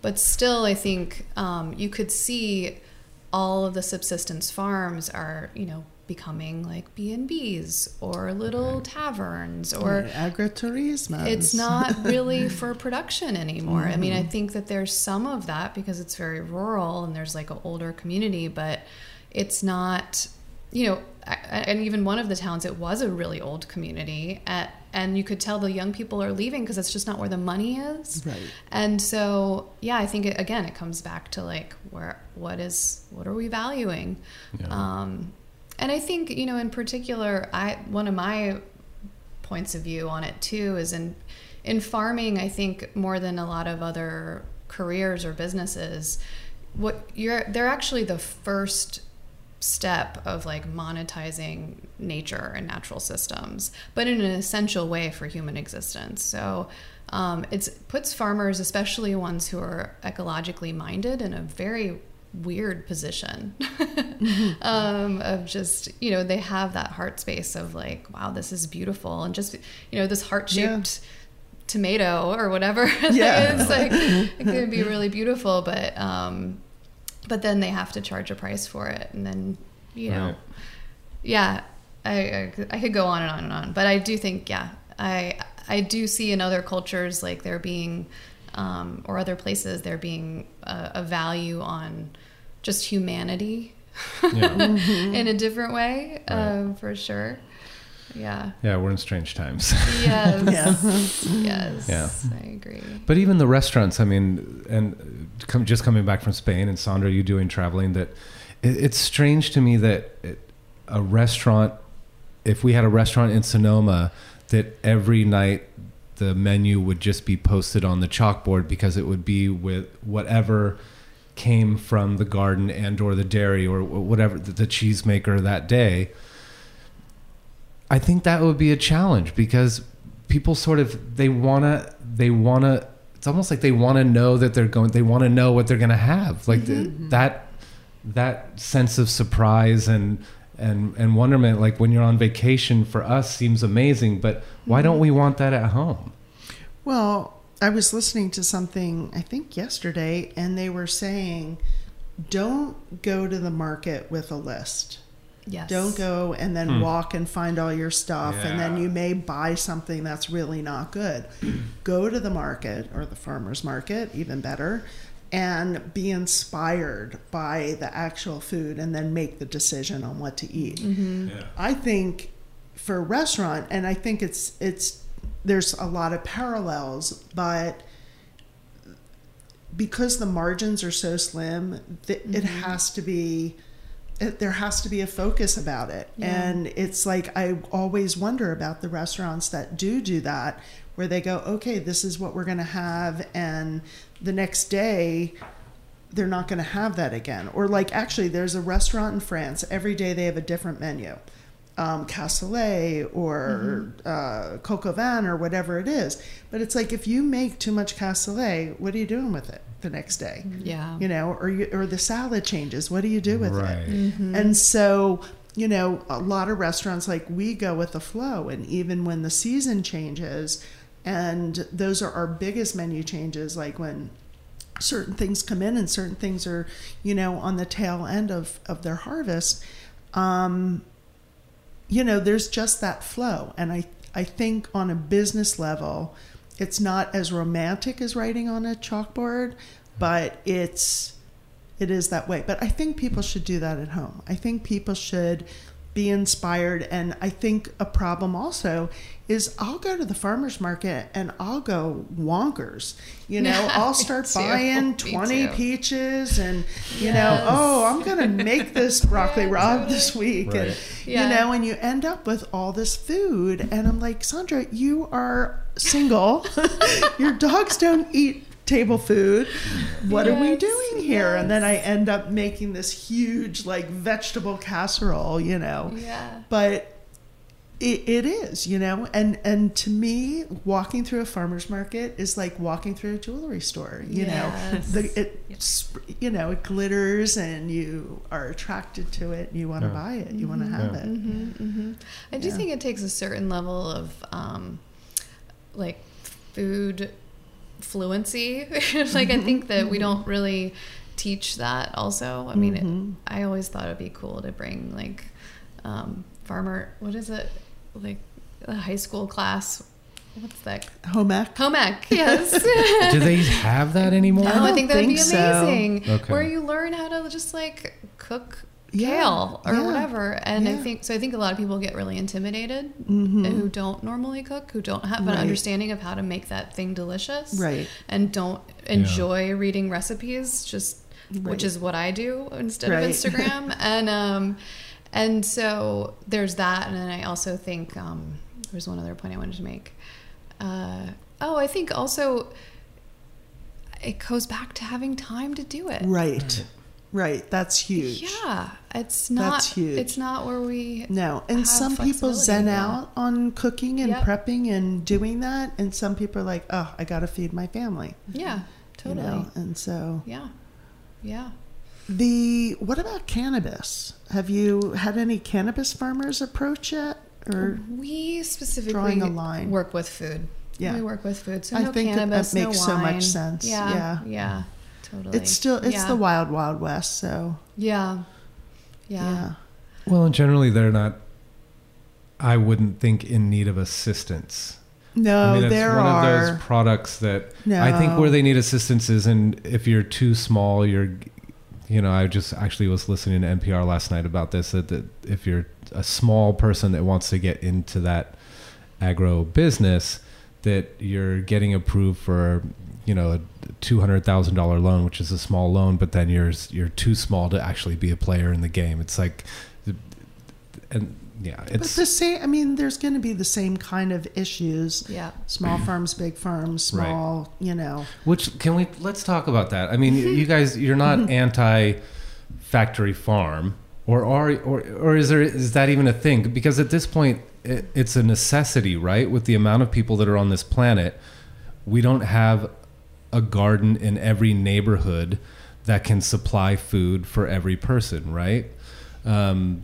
But still, I think um, you could see all of the subsistence farms are, you know, becoming like B and B's or little taverns or agritourism. it's not really for production anymore. I mean, I think that there's some of that because it's very rural and there's like an older community, but it's not, you know, and even one of the towns, it was a really old community. At, and you could tell the young people are leaving because it's just not where the money is. Right. And so, yeah, I think it, again, it comes back to like where, what is, what are we valuing? Yeah. Um, and I think, you know, in particular, I, one of my points of view on it too is in in farming i think more than a lot of other careers or businesses what you're they're actually the first step of like monetizing nature and natural systems but in an essential way for human existence. So um, it puts farmers especially ones who are ecologically minded in a very weird position um, of just you know they have that heart space of like wow this is beautiful. And just you know this heart shaped tomato or whatever Yeah. it's like it could be really beautiful but um but then they have to charge a price for it. And then you know Right. yeah I, I I could go on and on and on. But I do think yeah I I do see in other cultures like there being um, or other places there being a, a value on just humanity Yeah. in a different way Right. um, for sure yeah Yeah, we're in strange times. yes yes Yeah. I agree But even the restaurants, I mean, and come, just coming back from Spain, and Sandra, you doing traveling, that it, it's strange to me that it, a restaurant, if we had a restaurant in Sonoma, that every night the menu would just be posted on the chalkboard because it would be with whatever came from the garden and or the dairy or whatever the, cheesemaker that day. I think that would be a challenge because people sort of they wanna they wanna it's almost like they want to know that they're going they want to know what they're going to have like mm-hmm. the, that that sense of surprise and and and wonderment like when you're on vacation for us seems amazing but why don't we want that at home Well, I was listening to something, I think yesterday, and they were saying, don't go to the market with a list. yes Don't go and then hmm. walk and find all your stuff, and then you may buy something that's really not good. go to the market or the farmer's market, even better, and be inspired by the actual food and then make the decision on what to eat. Mm-hmm. I think for a restaurant, and I think it's it's there's a lot of parallels, but because the margins are so slim, th- it mm-hmm. has to be it, there has to be a focus about it. Yeah. And it's like I always wonder about the restaurants that do do that, where they go, okay, this is what we're going to have, and the next day they're not going to have that again. Or like actually, there's a restaurant in France. Every day they have a different menu, um, cassoulet or uh, coq au vin or whatever it is. But it's like if you make too much cassoulet, what are you doing with it the next day? yeah You know, or you, or the salad changes. What do you do with right it? Mm-hmm. And so, you know, a lot of restaurants like we go with the flow, and even when the season changes, and those are our biggest menu changes, like when certain things come in and certain things are, you know, on the tail end of of their harvest. Um, you know, there's just that flow, and I I think on a business level, it's not as romantic as writing on a chalkboard, but it's it is that way. But I think people should do that at home. I think people should be inspired. And I think a problem also is I'll go to the farmer's market and I'll go wonkers. You know, I'll start buying 20 peaches and, you Yes. know, oh, I'm going to make this broccoli Yeah, totally. this week. And, Yeah. you know, and you end up with all this food. And I'm like, Sandra, you are single. Your dogs don't eat table food. What are we doing here? And then I end up making this huge, like, vegetable casserole, you know. Yeah. But it, it is, you know, and and to me, walking through a farmer's market is like walking through a jewelry store. You Yes. know, the, it you know it glitters, and you are attracted to it. You want to Yeah. buy it. You want to have Yeah. it. hmm hmm I do Yeah. think it takes a certain level of um, like food fluency. like I think that we don't really teach that. Also, I mean, Mhm. it, I always thought it'd be cool to bring like um, farmer. What is it? Like a high school class. What's that? Home ec. Home ec. Yes. Do they have that anymore? No, I think that'd be think so. amazing. Okay. Where you learn how to just like cook Yeah, kale or yeah, whatever. And I think so. I think a lot of people get really intimidated Mhm. who don't normally cook, who don't have an understanding of how to make that thing delicious, Right. And don't enjoy reading recipes, just Right. which is what I do instead Right. of Instagram. and um, and so there's that. And then I also think um, there's one other point I wanted to make. Uh, oh, I think also it goes back to having time to do it. Right. Right. That's huge. Yeah, it's not. That's huge. It's not where we. No, and some people zen out on cooking and Yep. prepping and doing that, and some people are like, "Oh, I got to feed my family." Yeah, you totally. know? And so Yeah, yeah. the what about cannabis? Have you had any cannabis farmers approach yet? Or We specifically Drawing a line. work with food. Yeah. we work with food. So I no think that that cannabis, no makes so much sense. Yeah, Yeah. yeah, totally. it's still it's yeah. the wild wild west. So Yeah, yeah, yeah, Well, and generally they're not. I wouldn't think in need of assistance. no, I mean, it's there one are of those products that I think where they need assistance is, and if you're too small, you're, you know, I just actually was listening to NPR last night about this. That, that if you're a small person that wants to get into that agro business, that you're getting approved for, you know, a two hundred thousand dollar loan, which is a small loan, but then you're you're too small to actually be a player in the game. It's like, and yeah, but it's the same. I mean, there's going to be the same kind of issues. yeah. Small farms, big farms, Right. small. You know, Which can we let's talk about that? I mean, you- you guys, you're not anti factory farm, or are or or is there is that even a thing? Because at this point, it, it's a necessity, right? With the amount of people that are on this planet, we don't have a garden in every neighborhood that can supply food for every person, right? Um,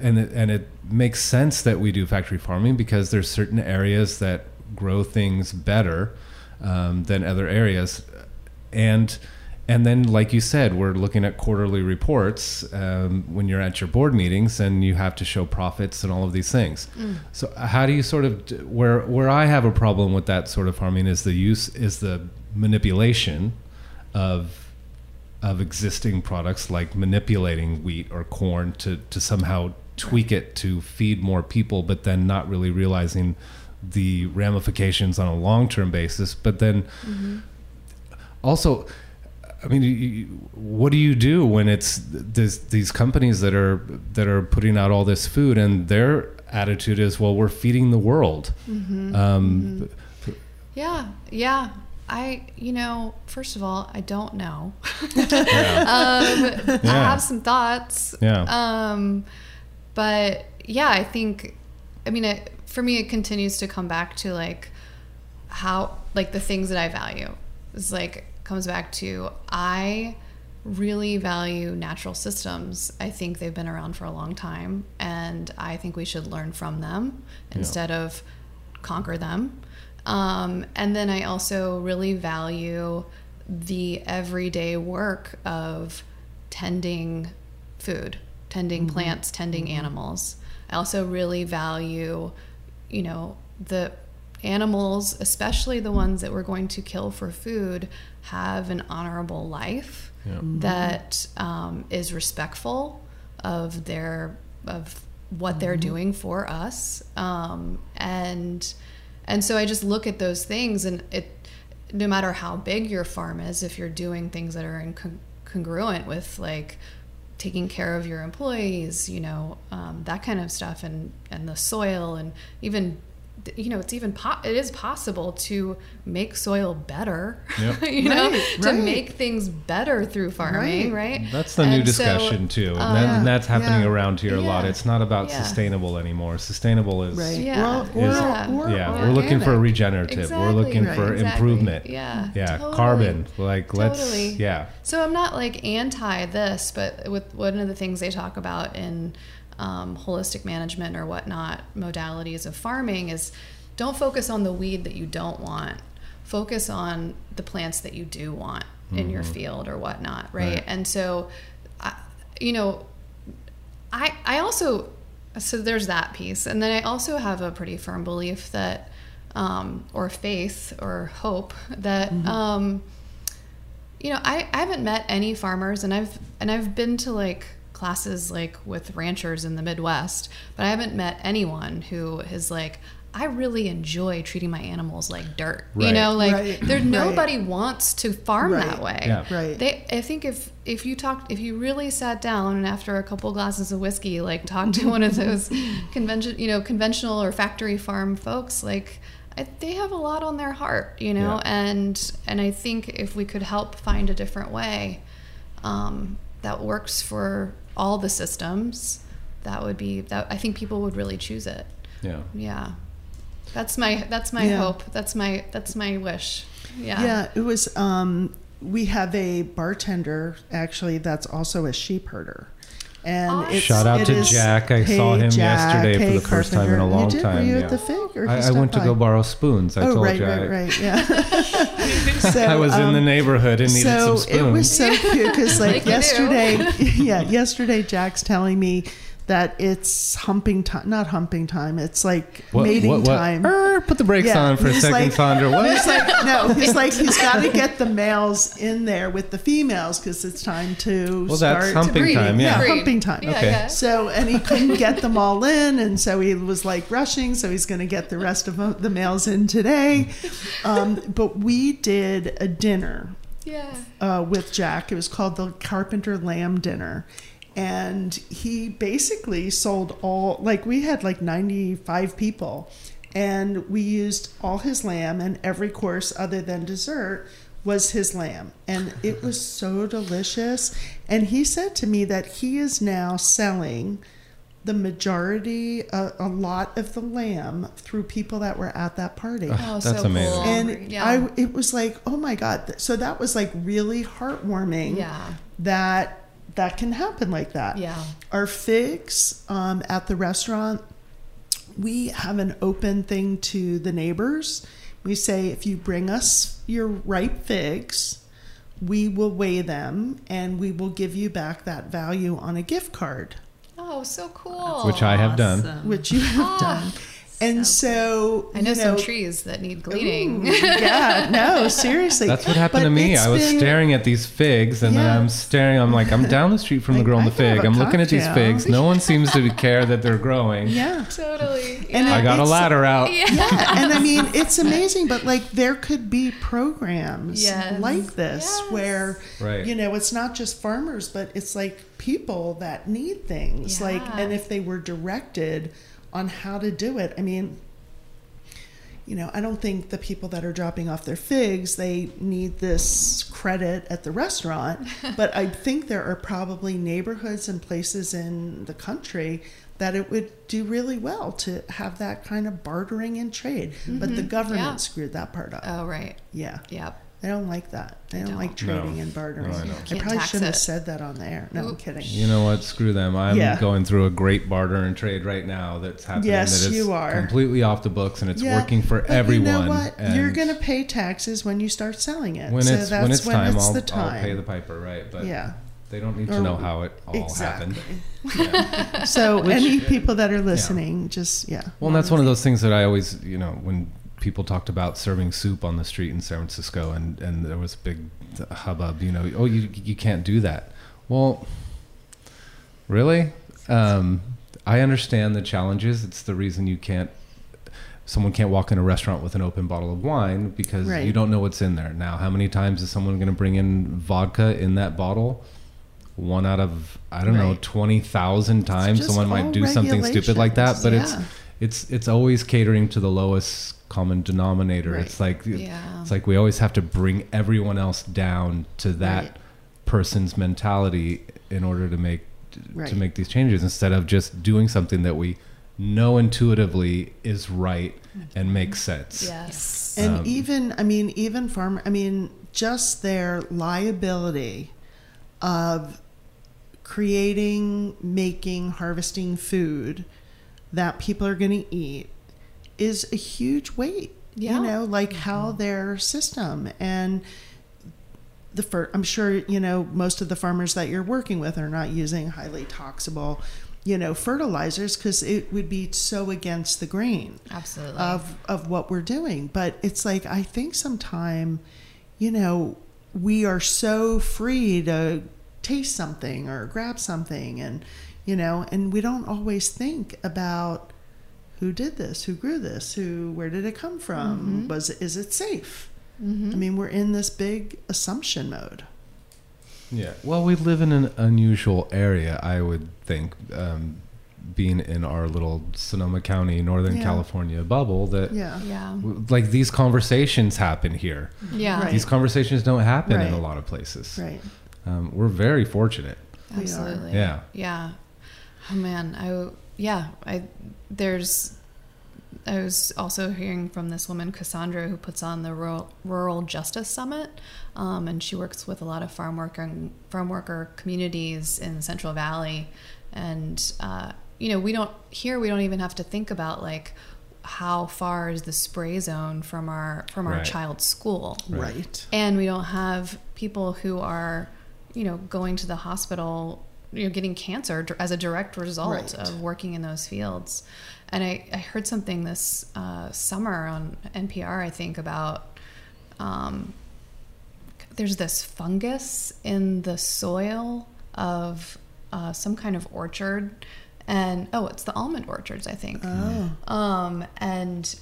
and it, and it makes sense that we do factory farming because there's certain areas that grow things better um, than other areas, and and then like you said, we're looking at quarterly reports um, when you're at your board meetings, and you have to show profits and all of these things. So how do you sort of where where I have a problem with that sort of farming is the use is the manipulation of of existing products like manipulating wheat or corn to, to somehow tweak it to feed more people, but then not really realizing the ramifications on a long term basis. But then mm-hmm. also, I mean, you, what do you do when it's this, these companies that are that are putting out all this food and their attitude is, well, we're feeding the world. Mm-hmm. Um, mm-hmm. Yeah, yeah. I, you know, first of all, I don't know. yeah. um, I have some thoughts. Yeah. Um, but yeah, I think, I mean, it, for me, it continues to come back to like how, like the things that I value. It's like, comes back to I really value natural systems. I think they've been around for a long time, and I think we should learn from them instead of conquer them. Um, and then I also really value the everyday work of tending food, tending plants, tending animals. I also really value, you know, the animals, especially the ones that we're going to kill for food, have an honorable life Yeah. that um, is respectful of their of what they're doing for us. Um, and and so I just look at those things, and it no matter how big your farm is, if you're doing things that are incongruent congruent with like taking care of your employees, you know, um, that kind of stuff, and and the soil, and even you know, it's even po- it is possible to make soil better, Yep. you know, Right, to right. make things better through farming, right? That's the new And so, discussion too, and, uh, that, and that's happening yeah. around here a lot. It's not about Yeah. sustainable anymore. Sustainable is Right. Yeah. Well, or, Yeah. or yeah. We're looking for organic. regenerative. We're looking Exactly. for Exactly. improvement. Yeah. Yeah. Totally. Carbon. Like let's. Totally. Yeah. So I'm not like anti this, but with one of the things they talk about in um, holistic management or whatnot modalities of farming is don't focus on the weed that you don't want. Focus on the plants that you do want in your field or whatnot, right? Right. And so, I, you know, I I also so there's that piece, and then I also have a pretty firm belief that, um, or faith or hope that. Um, you know, I, I haven't met any farmers, and I've and I've been to like classes like with ranchers in the Midwest, but I haven't met anyone who is like, I really enjoy treating my animals like dirt. You know, like Right. there Right. nobody wants to farm Right. that way. Yeah. Right. They, I think if if you talked, if you really sat down and after a couple glasses of whiskey, like talked to one of those convention, you know, conventional or factory farm folks, like I, they have a lot on their heart, you know, Yeah. and and I think if we could help find a different way um, that works for all the systems, that would be that. I think people would really choose it. Yeah. Yeah, that's my that's my Yeah. hope. That's my that's my wish. Yeah. Yeah, it was. Um, we have a bartender actually that's also a sheep herder. And Awesome. it's, Shout out it to is- Jack. I Hey, saw him Jack. yesterday for Hey, the first time in a long you did? time. Were you yeah. at the fig? Or I, I went stopped to go borrow spoons. I oh, told right, you. I, right, right, yeah. so, I was in um, the neighborhood and needed so some spoons. it was so cute because like, Like yesterday yeah yesterday jack's telling me that it's humping time not humping time it's like What- mating what- what? time Er, put the brakes Yeah, on for a he's second, like- Sandra. What? He's like, no, he's like, he's got to get the males in there with the females because it's time to Well, start that's humping breeding. time. Yeah. Yeah, humping time. Yeah, Okay. yeah. So, and he couldn't get them all in, and so he was like rushing. So he's going to get the rest of the males in today. Um, but we did a dinner Yeah. uh, with Jack. It was called the Carpenter Lamb Dinner. And he basically sold all, like, we had like 95 people. And we used all his lamb, and every course other than dessert was his lamb. And it was so delicious. And he said to me that he is now selling the majority, a, a lot of the lamb through people that were at that party Oh, That's so amazing. Cool. and yeah. I it was like oh my god so that was like really heartwarming yeah. that that can happen like that Yeah. our figs um, at the restaurant we have an open thing to the neighbors we say if you bring us your ripe figs we will weigh them and we will give you back that value on a gift card Oh, so cool. Which I have done. Which you have done and so, I know, you some trees that need gleaning. Ooh, yeah, no, seriously. That's what happened But to me. I was been- staring at these figs, and then I'm staring. I'm like, I'm down the street from the girl in the I could have fig. I'm looking at these figs. No one seems to care that they're growing. Yeah. totally. And yeah. I got a ladder out. yeah. Yeah, and I mean it's amazing, but like there could be programs Yes. like this Yes. where Right. you know it's not just farmers, but it's like people that need things. Like, and if they were directed on how to do it, I mean, you know, I don't think the people that are dropping off their figs they need this credit at the restaurant, but I think there are probably neighborhoods and places in the country that it would do really well to have that kind of bartering and trade. But the mm-hmm. government Yeah. screwed that part up. Oh, right. yeah. Yep. They don't like that. They don't, don't. like trading No. and bartering. No, I. I probably shouldn't have said that on the air. No, I'm kidding. You know what? Screw them. I'm Yeah. going through a great barter and trade right now that's happening. Yes, that is you are. completely off the books and it's Yeah, working for but everyone. You know what? You're going to pay taxes when you start selling it. when so it's that's when it's time, it's I'll, the time. I'll pay the piper, right? But yeah. they don't need Or- to know how it all exactly. happened. Yeah. So any people that are listening, just yeah. Well, and that's one of those things that I always, you know, when people talked about serving soup on the street in San Francisco, and and there was a big hubbub, you know, oh, you you can't do that. Well, really, um, I understand the challenges. It's the reason you can't. Someone can't walk in a restaurant with an open bottle of wine because Right. you don't know what's in there. Now, how many times is someone going to bring in vodka in that bottle? One out of I don't know Right. twenty thousand times someone might do something stupid like that. But regulations. it's it's it's always catering to the lowest common denominator. Right. It's like Yeah. it's like we always have to bring everyone else down to that Right. person's mentality in order to make Right. to make these changes instead of just doing something that we know intuitively is right and makes sense. Yes. And Um, even, I mean, even farm, I mean, just their liability of creating, making, harvesting food that people are going to eat is a huge weight. Yeah. You know, like mm-hmm. how their system and the fir- I'm sure you know most of the farmers that you're working with are not using highly toxical, you know, fertilizers because it would be so against the grain Absolutely. of of what we're doing. But it's like I think sometime, you know, we are so free to taste something or grab something and you know, and we don't always think about who did this, who grew this, who where did it come from? Was it is it safe? I mean, we're in this big assumption mode. Yeah. Well, we live in an unusual area, I would think, um, being in our little Sonoma County, Northern Yeah. California bubble. That Yeah. yeah. like these conversations happen here. Yeah. Right. These conversations don't happen in a lot of places. Right. Um, we're very fortunate. We are. Absolutely. Yeah. Yeah. Oh man, I yeah, I there's I was also hearing from this woman Cassandra who puts on the rural, rural justice summit, um, and she works with a lot of farm worker farm worker communities in the Central Valley, and uh, you know we don't here we don't even have to think about like how far is the spray zone from our from our Right. child's school Right. Right. and we don't have people who are you know going to the hospital you know getting cancer as a direct result Right. of working in those fields and i, I heard something this uh, summer on npr i think about um, there's this fungus in the soil of uh, some kind of orchard and oh it's the almond orchards i think Oh. um, and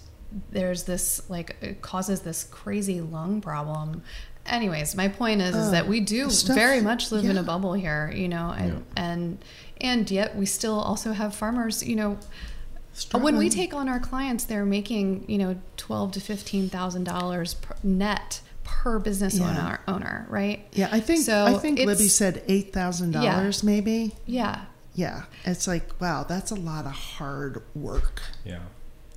there's this like it causes this crazy lung problem anyways my point is, is uh, that we do stuff- very much live in a bubble here you know and and and yet we still also have farmers you know when we take on our clients they're making you know 12 to 15 thousand dollars net per business Yeah. owner owner right Yeah, I think So I think Libby said eight thousand dollars, maybe. yeah Yeah, it's like wow, that's a lot of hard work. Yeah.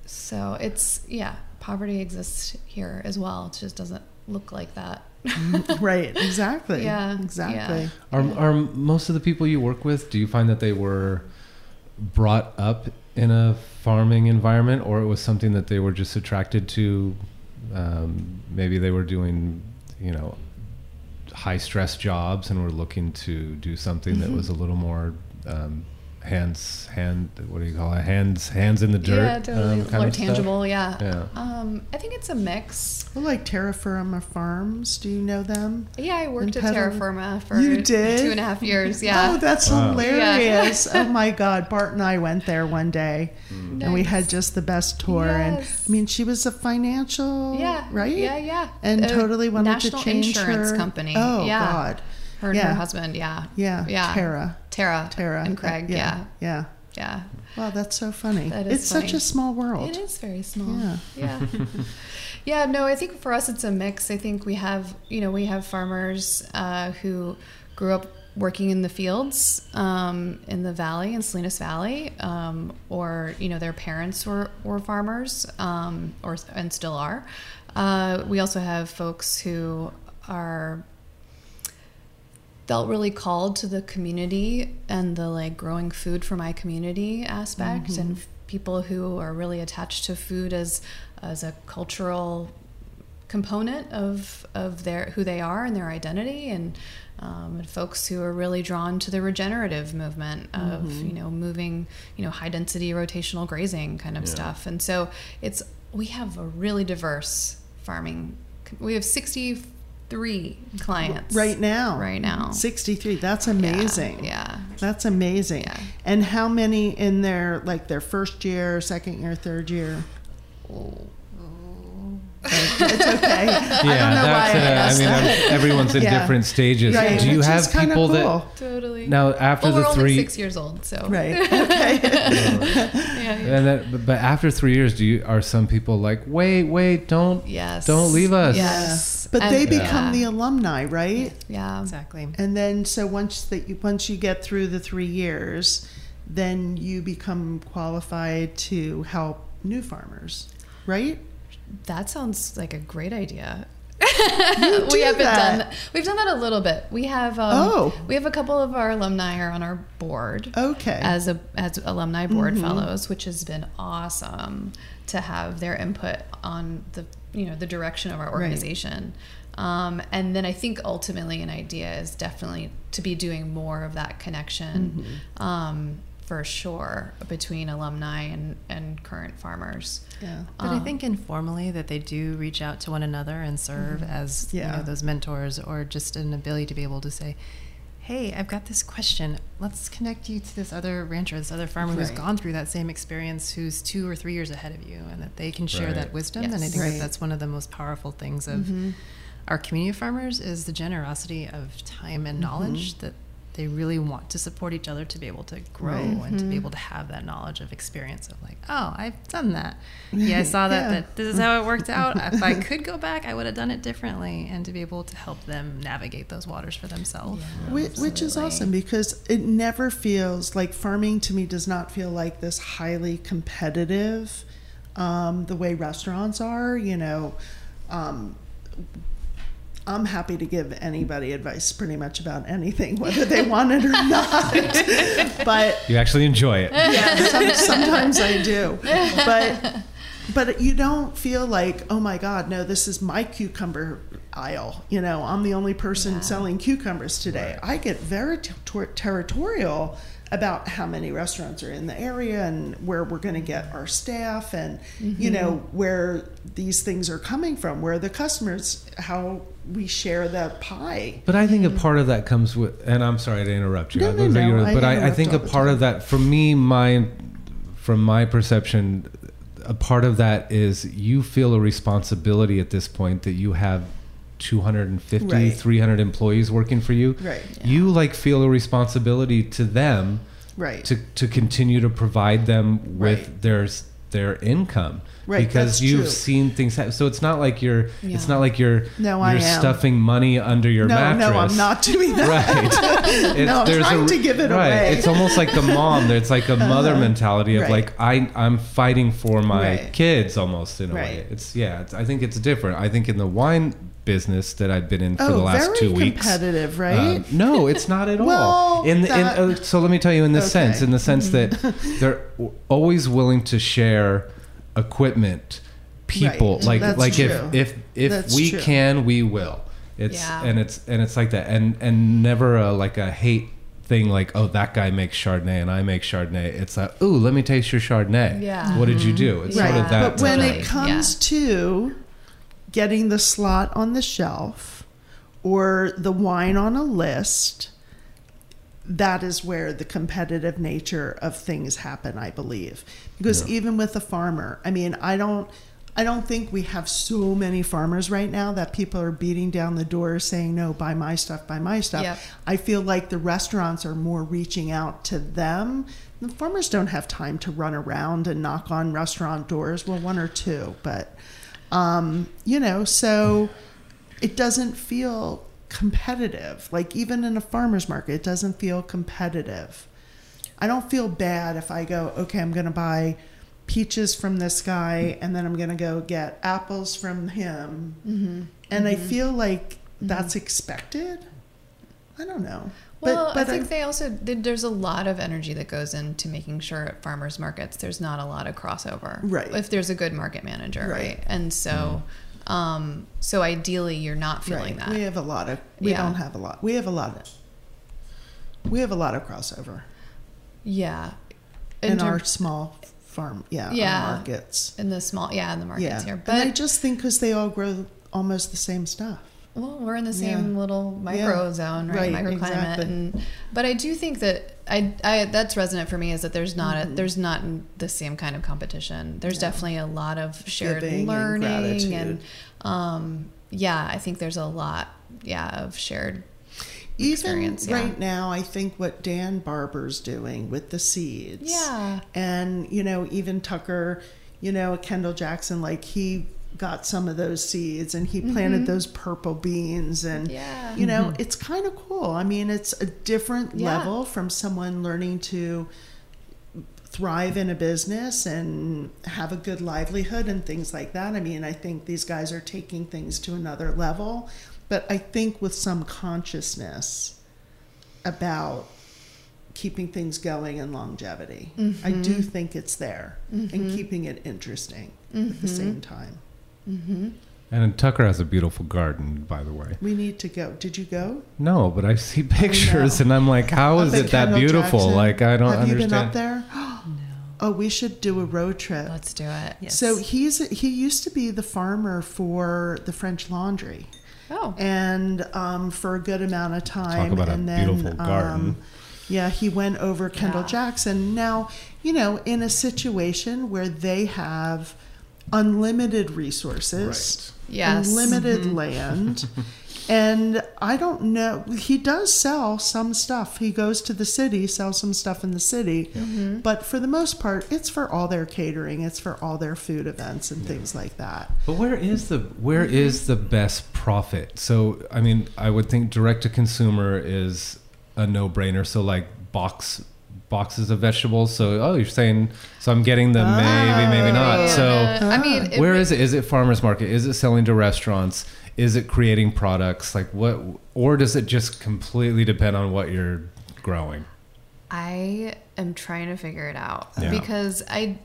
so it's yeah poverty exists here as well it just doesn't look like that right, exactly. Yeah, exactly. yeah. Are, are most of the people you work with, do you find that they were brought up in a farming environment or it was something that they were just attracted to? Um, maybe they were doing, you know, high stress jobs and were looking to do something that was a little more um, hands, hand, what do you call it? Hands, hands in the dirt. yeah totally um, kind more of stuff? tangible yeah. Yeah. um i think it's a mix Well, like Terra Firma Farms, do you know them? yeah i worked And at terra pedal- firma for You did? two and a half years yeah Oh, that's Wow. hilarious. oh my God. Bart and I went there one day and we had just the best tour. Yes. And I mean, she was a financial, Yeah. right? Yeah, yeah. And A totally wanted national to change insurance her. company. Oh, Yeah. God. her and Yeah. her husband yeah Yeah. yeah Tara. Tara Tara. and craig Uh, yeah Yeah. yeah, Wow, that's so funny. That is it's such a small world. it is very small Yeah. yeah yeah no i think for us it's a mix i think we have you know we have farmers uh, who grew up working in the fields um, in the valley in salinas valley um, or you know their parents were, were farmers um, or and still are uh, we also have folks who are felt really called to the community and the like growing food for my community aspect and f- people who are really attached to food as as a cultural component of of their who they are and their identity and um, and folks who are really drawn to the regenerative movement of you know moving you know high density rotational grazing kind of stuff. And so it's we have a really diverse farming we have 60 three clients right now. Right now. 63. That's amazing. Yeah. That's amazing. Yeah. And how many in their like their first year, second year, third year? Oh, It's okay. Yeah, I don't know that's. asked uh, mean, that. everyone's in Yeah. different stages. Right, Do you which have is kinda people that cool. Totally. now after well, we're the only three? six years old, so Right. Okay. yeah, yeah. And that, but- but after three years, do you are some people like, wait, wait, don't, Yes. don't leave us? Yes. But And- they become yeah. the alumni, right? yeah. Exactly. And then so once that you once you get through the three years, then you become qualified to help new farmers, right? That sounds like a great idea. we haven't that. done. We've done that a little bit. We have. Um, Oh. We have a couple of our alumni are on our board. Okay. As a as alumni board fellows, which has been awesome to have their input on the you know the direction of our organization. Um, and then I think ultimately an idea is definitely to be doing more of that connection. Um, for sure between alumni and, and current farmers. yeah. But I Um, think informally that they do reach out to one another and serve as you Yeah. know those mentors or just an ability to be able to say, "Hey, I've got this question. Let's connect you to this other rancher, this other farmer who's gone through that same experience, who's two or three years ahead of you, and that they can share Right. that wisdom." And I think Right. Mm-hmm. that that's one of the most powerful things of our community of farmers is the generosity of time and knowledge Mm-hmm. that they really want to support each other to be able to grow Right. Mm-hmm. and to be able to have that knowledge of experience of like, oh, I've done that. Yeah, I saw that, Yeah. but this is how it worked out. if I could go back, I would have done it differently. And to be able to help them navigate those waters for themselves. Which, which is awesome because it never feels like farming to me does not feel like this highly competitive um, the way restaurants are you know um, i'm happy to give anybody advice pretty much about anything whether they want it or not but You actually enjoy it. yeah, some, sometimes I do, but but you don't feel like oh my god, no, this is my cucumber aisle. You know, I'm the only person Yeah. selling cucumbers today. I get very t- ter- territorial about how many restaurants are in the area and where we're going to get our staff and you mm-hmm. know where these things are coming from where the customers how we share the pie But I think a part of that comes with, and I'm sorry to interrupt you. No, no, look at no, your- I but I, I think a part of that, for me, my, from my perception, a part of that is you feel a responsibility at this point that you have 250, Right. 300 employees working for you. Right. You like feel a responsibility to them right to, to continue to provide them with Right. their s- their income Right, because you've true. seen things happen. So it's not like you're Yeah. it's not like you're No, I you're am. stuffing money under your no mattress. no i'm not doing that Right. It's, No, I'm there's trying a, to give it right. away. It's almost like the mom. It's like a mother uh-huh. mentality of Right. like I I'm fighting for my Right. kids almost in a way. It's yeah. It's, I think it's different. I think in the wine business that I've been in for oh, the last very two weeks. competitive, right? Um, no, it's not at all. Well, In, the, in uh, so let me tell you, in this Okay. Sense, in the sense that they're always willing to share equipment, people. Right. Like That's like true. if if if That's we true. can, we will. It's Yeah. and it's and it's like that, and and never a, like a hate thing like oh that guy makes Chardonnay and I make Chardonnay. It's like ooh let me taste your Chardonnay. Yeah. What did you do? It's right. sort of that. but when it comes to getting the slot on the shelf or the wine on a list, that is where the competitive nature of things happen, I believe. Because Yeah. even with a farmer, I mean, I don't I don't think we have so many farmers right now that people are beating down the door saying, no, buy my stuff, buy my stuff. Yep. I feel like the restaurants are more reaching out to them. The farmers don't have time to run around and knock on restaurant doors. Well, one or two, but um, you know, so it doesn't feel competitive. Like even in a farmer's market, it doesn't feel competitive. I don't feel bad if I go, okay, I'm going to buy peaches from this guy and then I'm going to go get apples from him. Mm-hmm. And I feel like that's expected. I don't know. Well, but, but I think they also there's a lot of energy that goes into making sure at farmers markets there's not a lot of crossover. Right. If there's a good market manager, right? Right. And so, um, so ideally you're not feeling right. that. We have a lot of we Yeah. don't have a lot. We have a lot of we have a lot of crossover yeah. in, term- our small farm, yeah, Yeah. markets. in the small, yeah, in the markets Yeah, here. and I just think because they all grow almost the same stuff. Well, we're in the same Yeah. little micro Yeah. zone, right? Right, Microclimate, exactly. and but I do think that I, I that's resonant for me is that there's not Mm-hmm. a, there's not the same kind of competition. There's definitely a lot of shared Giving learning and, gratitude. um, yeah, I think there's a lot, yeah, of shared. Even experience, yeah. right now, I think what Dan Barber's doing with the seeds. Yeah. And, you know, even Tucker, you know, Kendall Jackson, like he got some of those seeds and he planted mm-hmm. those purple beans and Mm-hmm. Yeah. you know mm-hmm. it's kind of cool i mean it's a different Yeah. level from someone learning to thrive in a business and have a good livelihood and things like that. I mean, I think these guys are taking things to another level, but I think with some consciousness about keeping things going and longevity. I do mm-hmm. think it's there and keeping it interesting at the same time. And Tucker has a beautiful garden, by the way. We need to go. Did you go? No, but I see pictures and I'm like, how is Up at it that Kendall beautiful? Jackson? Like, I don't understand. Have you been up there? no. Oh, we should do a road trip. Let's do it. Yes. So he's he used to be the farmer for the French Laundry, Oh, and um, for a good amount of time. Talk about a and then, beautiful garden. Um, yeah, he went over Kendall Yeah. Jackson. Now, you know, in a situation where they have unlimited resources, Yes. unlimited mm-hmm. land. And I don't know. He does sell some stuff. He goes to the city, sells some stuff in the city. Mm-hmm. But for the most part, it's for all their catering. It's for all their food events and things like that. But where is the where mm-hmm. is the best profit? So I mean, I would think direct to consumer is a no brainer. So like box boxes of vegetables. So oh, you're saying so I'm getting them maybe maybe not. So Uh, I mean, it where re- is it? Is it farmers market? Is it selling to restaurants? Is it creating products? Like what? Or does it just completely depend on what you're growing? I am trying to figure it out Yeah. because I,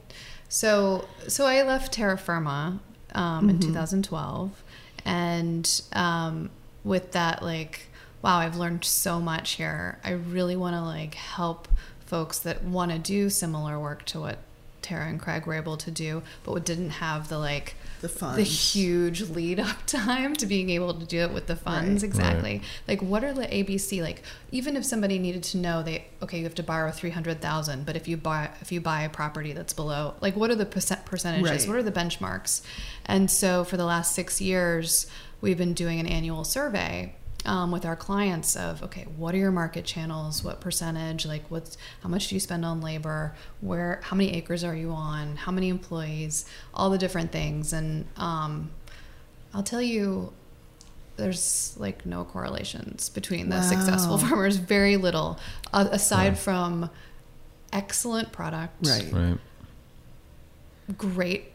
so so I left Terra Firma um, in 2012, and um, with that, like, wow, I've learned so much here. I really want to like help folks that want to do similar work to what Tara and Craig were able to do, but didn't have the like The funds. the huge lead up time to being able to do it with the funds Right. exactly like what are the abc like even if somebody needed to know they okay you have to borrow 300000 but if you buy if you buy a property that's below like what are the percent percentages Right. what are the benchmarks and so for the last six years we've been doing an annual survey um, with our clients of okay what are your market channels? What percentage? Like what's how much do you spend on labor? Where how many acres are you on? How many employees? All the different things. And um, i'll tell you there's like no correlations between the successful farmers. Very little. Uh, aside from excellent product. Right. Right. great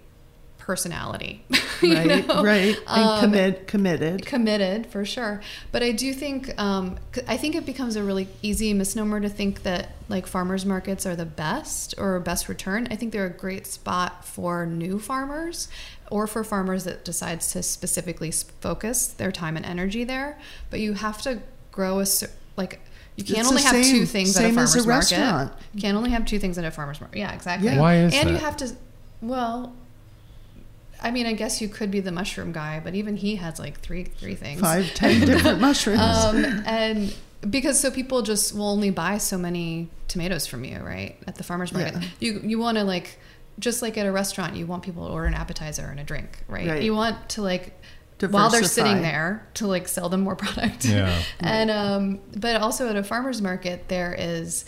personality you Right, know? right. And Um, commit, committed. committed for sure but i do think um, c- i think it becomes a really easy misnomer to think that like farmers markets are the best or best return i think they're a great spot for new farmers or for farmers that decides to specifically focus their time and energy there but you have to grow a like you can't It's only the have two things at a farmer's a market. You can't only have two things at a farmer's market. Yeah, exactly. Yeah. Why is and you have to, well, I mean, I guess you could be the mushroom guy, but even he has like three three things. Five, ten different mushrooms. Um, and because so people just will only buy so many tomatoes from you, right? At the farmer's market. Yeah. You you want to like just like at a restaurant, you want people to order an appetizer and a drink, right? Right. You want to like while they're sitting there to like sell them more product. Yeah. and um but also at a farmer's market there is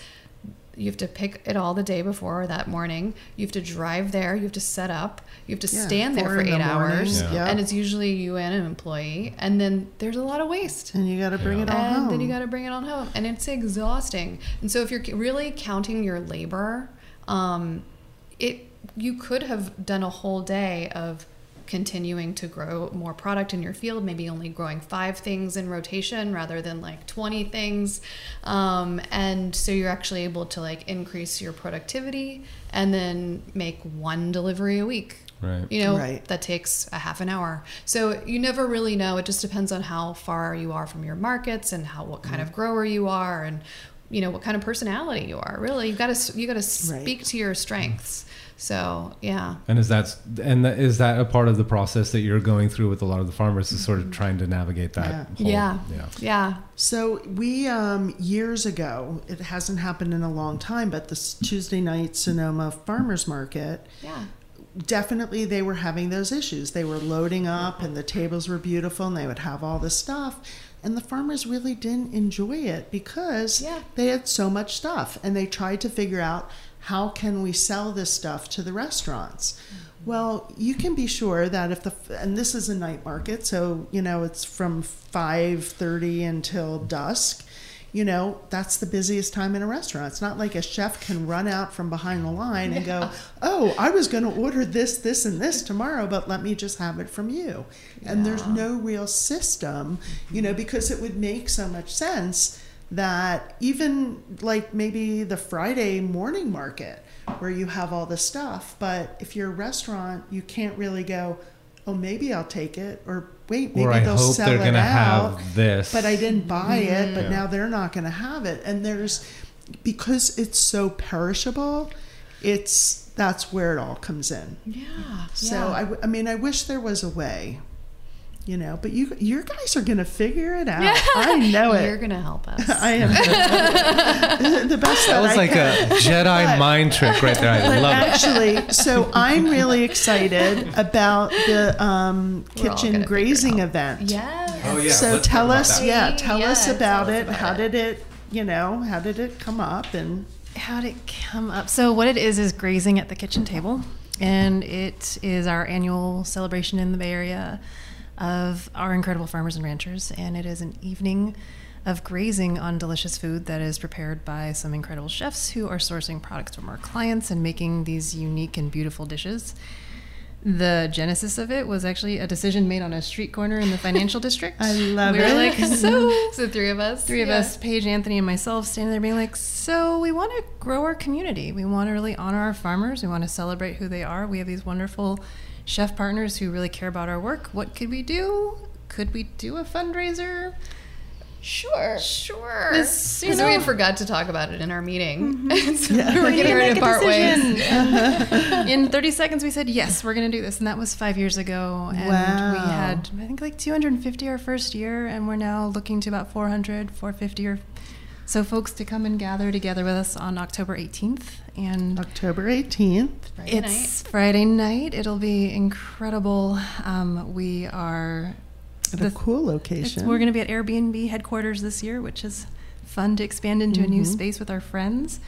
you have to pick it all the day before or that morning. You have to drive there. You have to set up. You have to Yeah, stand there for eight the hours, Yeah. Yeah. and it's usually you and an employee. And then there's a lot of waste and you got to bring Yeah. it all and home. then you got to bring it on home and it's exhausting and so if you're really counting your labor um, it you could have done a whole day of continuing to grow more product in your field maybe only growing five things in rotation rather than like 20 things. Um, and so you're actually able to like increase your productivity and then make one delivery a week. Right. you know Right. that takes a half an hour. So you never really know. It just depends on how far you are from your markets and how what kind of grower you are and you know what kind of personality you are really. You got to you got to Right. speak to your strengths So yeah, And is that and is that a part of the process that you're going through with a lot of the farmers is sort of trying to navigate that? Yeah. Whole, yeah, yeah. yeah. So we um, years ago, it hasn't happened in a long time, but this Tuesday night Sonoma Farmers Market, Yeah. definitely they were having those issues. They were loading up, and the tables were beautiful, and they would have all this stuff, and the farmers really didn't enjoy it because Yeah. they had so much stuff, and they tried to figure out how can we sell this stuff to the restaurants. Well, you can be sure that if the and this is a night market, so you know it's from five thirty until dusk. You know that's the busiest time in a restaurant. It's not like a chef can run out from behind the line and go, "Oh, I was going to order this, this, and this tomorrow, but let me just have it from you." And there's no real system, you know, because it would make so much sense that even like maybe the Friday morning market where you have all the stuff, but if you're a restaurant, you can't really go, oh, maybe I'll take it, or wait, maybe Or I they'll hope sell they're it out, have this. but I didn't buy it, but Yeah. now they're not going to have it, and there's because it's so perishable, it's that's where it all comes in. Yeah. So yeah. I, w- I mean, I wish there was a way, you know, but you, you guys are going to figure it out. I know You're it. gonna help us. I am the best That that, was I like can. a Jedi But- mind trick right there. I But love it. actually, so I'm really excited about the um, kitchen gonna figure it grazing event. yes. Oh, yeah. So let's tell us, that. yeah, tell us about tell it. about how it. did it, you know, how did it come up? And How did it come up? So, what it is is grazing at the kitchen table, and it is our annual celebration in the Bay Area of our incredible farmers and ranchers. And it is an evening of grazing on delicious food that is prepared by some incredible chefs who are sourcing products from our clients and making these unique and beautiful dishes. The genesis of it was actually a decision made on a street corner in the financial district. I love we were like, so So three of us. three of Yeah. us, Paige, Anthony, and myself, standing there being like, so we want to grow our community. We want to really honor our farmers. We want to celebrate who they are. We have these wonderful chef partners who really care about our work. What could we do? Could we do a fundraiser? Sure. Sure. You because know- we had forgot to talk about it in our meeting. Mm-hmm. so Yeah. we were getting ready to part ways. In 30 seconds, we said, yes, we're going to do this. And that was five years ago. And Wow. we had, I think, like 250 our first year. And we're now looking to about 400, 450 or so folks to come and gather together with us on October 18th. And October 18th. Friday it's Friday night. It'll be incredible. Um, we are. At the- a cool it's- location. we're going to be at Airbnb headquarters this year, which is fun to expand into a new Mhm. space with our friends.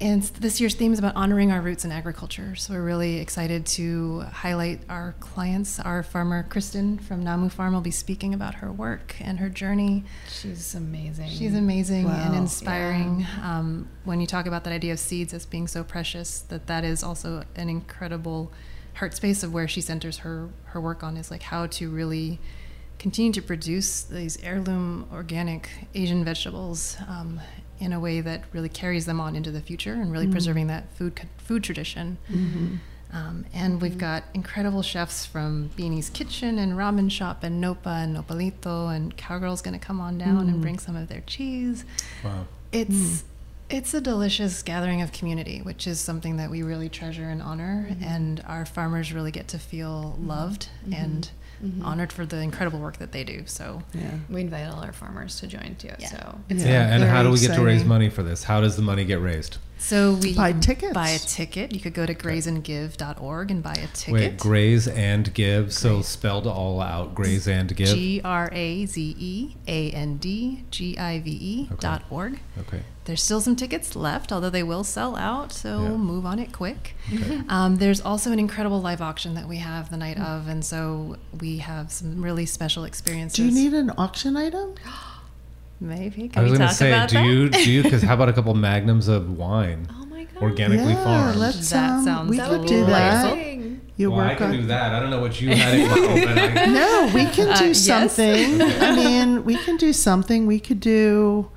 And this year's theme is about honoring our roots in agriculture. So we're really excited to highlight our clients. Our farmer Kristen from Namu Farm will be speaking about her work and her journey. She's amazing. She's amazing and inspiring. Um, when you talk about that idea of seeds as being so precious, that that is also an incredible heart space of where she centers her her work on is like how to really continue to produce these heirloom organic Asian vegetables um, in a way that really carries them on into the future and really mm. preserving that food food tradition. Mm-hmm. Um, and we've got incredible chefs from Bini's Kitchen and Ramen Shop and Nopa and Nopalito and Cowgirl's going to come on down and mm. bring some of their cheese. Wow. It's mm. it's a delicious gathering of community, which is something that we really treasure and honor, mm-hmm. and our farmers really get to feel loved mm-hmm. and Mm-hmm. honored for the incredible work that they do. So yeah. We invite all our farmers to join too. Yeah. So Yeah, Yeah, and how do we get to raise money for this? How does the money get raised? so we Buy tickets. Buy a ticket. You could go to grazeandgive.org and buy a ticket. Wait, graze and give. So spelled all out, graze and give. G R A Z E A N D G I V E dot org. Okay. There's still some tickets left, although they will sell out, so Yeah. move on it quick. Okay. Um, there's also an incredible live auction that we have the night of, and so we have some really special experiences. Do you need an auction item? Maybe? Can I was going to say, do that? you do you? Because how about a couple magnums of wine, Oh my god. organically yeah, farmed? let's. That um, sounds we That could would do that. You well, I work can on. do that. I don't know what you had in mind. I, No, we can Uh, do yes. something. I mean, we can do something. We could do.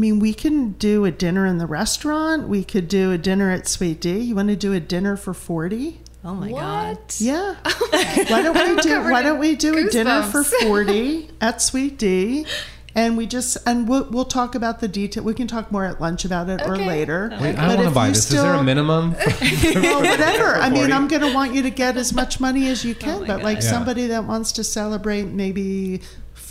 I mean, we can do a dinner in the restaurant. We could do a dinner at Suite D. You want to do a dinner for forty? Oh my god! Yeah. Why don't we do? Why don't we do a dinner for forty at Suite D, And we just and we'll we'll talk about the detail. We can talk more at lunch about it or later. Wait, But I want to buy you this. Is there a still- minimum? well, whatever. I mean, I'm going to want you to get as much money as you can, my but like Yeah. somebody that wants to celebrate maybe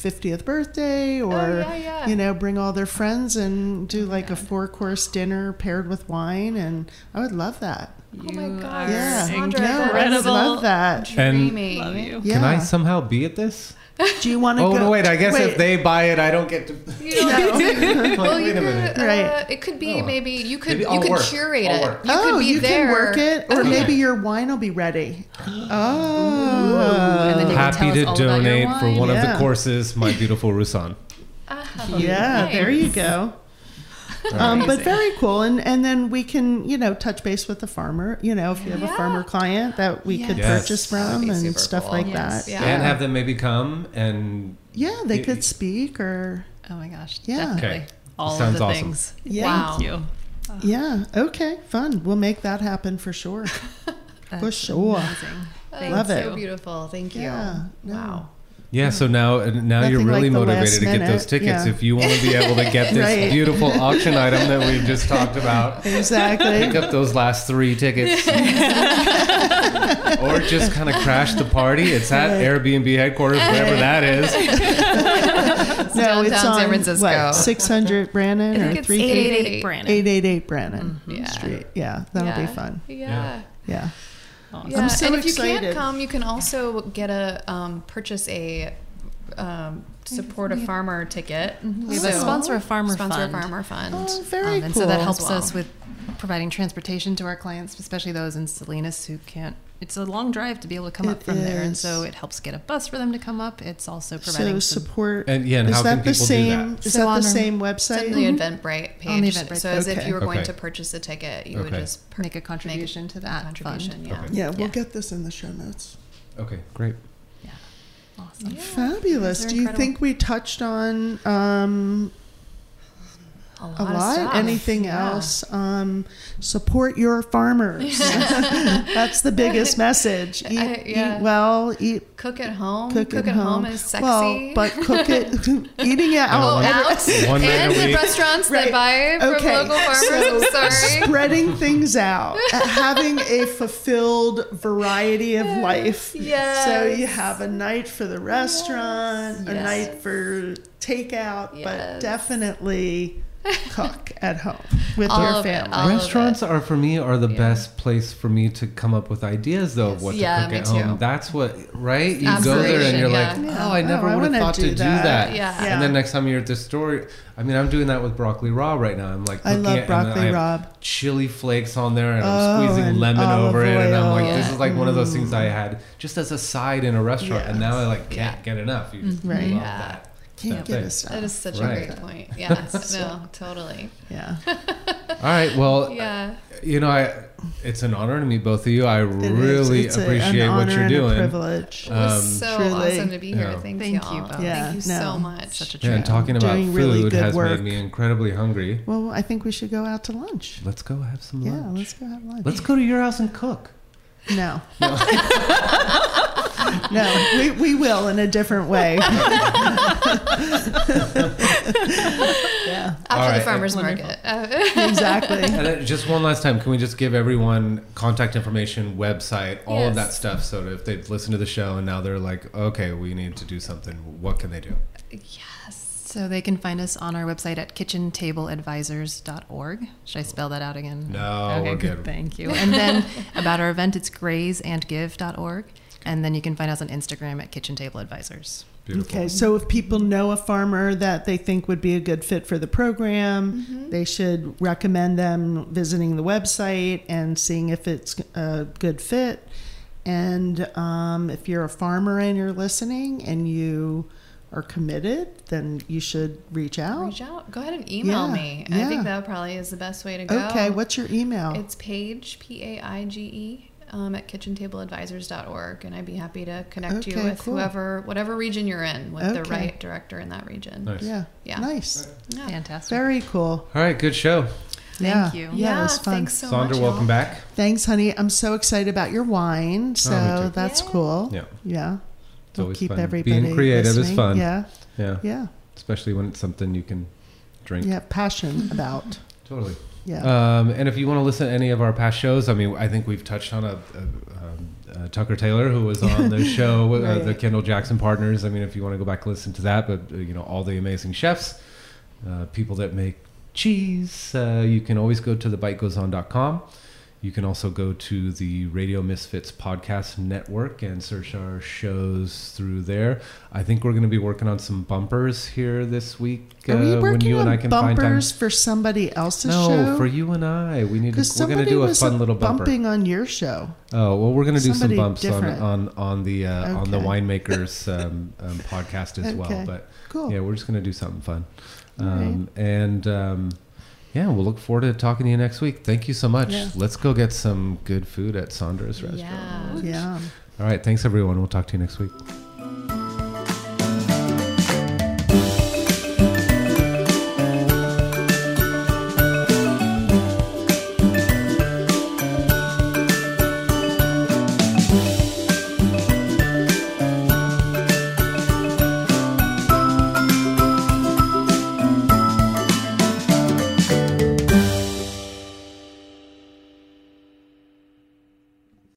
50th birthday oh, or Oh, yeah, yeah. you know, bring all their friends and do oh, like a four-course dinner paired with wine and I would love that. Oh my God, Yeah. Sondra, no, I would incredible. love that. And- Dreamy. Love you. Yeah. Can I somehow be at this? Do you want to Oh go no! Wait, I guess Wait. if they buy it, I don't get to. You know, well, Wait you a could, minute. uh, Right. It could be Oh. maybe you could Maybe you could work. curate I'll it. work. You oh, could be you there. can work it, or Okay. maybe your wine will be ready. Oh, And then Happy to all about your donate for wine. one of the courses, my beautiful Roussanne. Ah, yeah, nice. there you go. Um, but very cool, and and then we can you know touch base with the farmer. You know, if you have a farmer client that we could Yes. purchase from and stuff cool. like Yes. that. Yeah. And have them maybe come and yeah, they Y- could speak or Oh my gosh. Yeah. Definitely. Okay. All Sounds of the awesome. things. Yeah. Wow. Thank you. yeah. Okay, fun. We'll make that happen for sure. For sure. Amazing. That's Thank Love so it. beautiful. Thank you. Yeah, no. Wow. Yeah. So mm. now, uh, now you're really like motivated last to get those tickets. yeah. If you want to be able to get this Right. beautiful auction item that we just talked about, Exactly. pick up those last three tickets, or just kind of crash the party. It's at Right. Airbnb headquarters, whatever that is. no, it's on San Francisco. what, 600 Brannan I think or it's 388 888 Brannan. 888 Brannan Yeah. Mm-hmm. Street. Yeah, that'll yeah. be fun. Yeah. Yeah. Awesome. Yeah, so and if you can't come, you can also get a um, purchase a um, support a farmer ticket. We have a sponsor a farmer sponsor fund. a farmer fund. Oh, very Um, and cool. so that helps well. us with providing transportation to our clients, especially those in Salinas who can't. It's a long drive to be able to come up It from there, and so it helps get a bus for them to come up. It's also providing some support. And, yeah, and is how that can the people do same? that? Is So that on the our- same It's website? on the Eventbrite page. On the Eventbrite so as if you were going Okay. to purchase a ticket, you would just per- make a contribution to that contribution. fund. Yeah. Okay. Yeah, we'll Yeah. get this in the show notes. Okay, great. Yeah. Awesome. Yeah. Fabulous. Do you incredible. think we touched on um, A lot. a of lot? stuff. Anything Yeah. else? Um, support your farmers. That's the biggest message. Eat, I- yeah. eat well. Eat Cook at home. cook, Cook, at home. is sexy. Well, but cook it. eating it Oh, out. every- out One and the week. restaurants Right. that buy from Okay, local farmers. so sorry. spreading things out, having a fulfilled variety of life. Yes. So you have a night for the restaurant, a Yes. night for takeout, but definitely cook at home with All your of it, family. all of Restaurants are for me are the Yeah. best place for me to come up with ideas though of what Yeah, to cook me at home. That's what right? You go there and you're yeah. like, Yeah. oh, I Oh, never I would have thought do to do that. that. Yeah. Yeah. And then next time you're at the store, I mean, I'm doing that with broccoli rabe right now. I'm like, I love it, broccoli rabe. Chili flakes on there, and Oh, I'm squeezing and lemon olive over it, and I'm like, this is like one of those things Mm. I had just as a side in a restaurant, and now I like can't get enough. You just Right. love Yeah. that. Can't that get thing. us That is such Right. a great point. Yeah. no, totally. Yeah. All right, well, Yeah. you know, I it's an honor to meet both of you. I It is. really It's appreciate an what you're and a doing. privilege. It was Um, so truly. awesome to be here. Yeah. Thanks, Thank y'all. you both. Yeah, Thank you no. so much. Such a Yeah, and talking about Doing really food good has work. made me incredibly hungry. Well, I think we should go out to lunch. Let's go have some lunch. Yeah, let's go have lunch. Let's go to your house and cook. No. no, we, we will in a different way. yeah, After All the farmer's Wonderful. market. Uh, exactly. And then just one last time, can we just give everyone contact information, website, all of that stuff, so that if they've listened to the show and now they're like, okay, we need to do something, what can they do? yes. So they can find us on our website at kitchentableadvisors.org. Should I spell that out again? No, we're good. Thank you. And then about our event, it's grazeandgive.org. And then you can find us on Instagram at Kitchen Table Advisors. Beautiful. Okay, so if people know a farmer that they think would be a good fit for the program, they should recommend them visiting the website and seeing if it's a good fit. And um, if you're a farmer and you're listening and you are committed, then you should reach out. Reach out. Go ahead and email Yeah, me. I think that probably is the best way to go. Okay, what's your email? It's Paige, P A I G E, um, at kitchentableadvisors.org. And I'd be happy to connect you with cool. whoever, whatever region you're in, with the right director in that region. Nice. yeah, Yeah. nice. Yeah. Fantastic. Very cool. All right, good show. yeah. Thank you. Yeah, it was fun. thanks so Sondra, much. welcome y'all. back. Thanks, honey. I'm so excited about your wine. So Oh, that's Yay. cool. Yeah. Yeah. It's We'll always keep fun. everybody Being creative is fun. Yeah. Yeah. Yeah. especially when it's something you can drink. Yeah, passion about. Totally. Yeah. Um, and if you want to listen to any of our past shows, I mean, I think we've touched on a, a, um, uh, Tucker Taylor who was on the show, uh, the Kendall Jackson Partners. I mean, if you want to go back and listen to that, but uh, you know, all the amazing chefs, uh, people that make cheese, uh, you can always go to thebitegoeson.com. You can also go to the Radio Misfits podcast network and search our shows through there. I think we're going to be working on some bumpers here this week Are we uh, when working you on and I can find bumpers for somebody else's No, show? for you and I. We need to. We're going to somebody do a fun little bumper. bumping on your show. Oh well, we're going to do some bumps on, different. on on the uh, on the winemakers um, um, podcast as well. But Cool. yeah, we're just going to do something fun. All right. Um, and um, yeah, we'll look forward to talking to you next week. Thank you so much. Yeah. Let's go get some good food at Sondra's restaurant. Yeah. Yeah. All right, thanks everyone. We'll talk to you next week.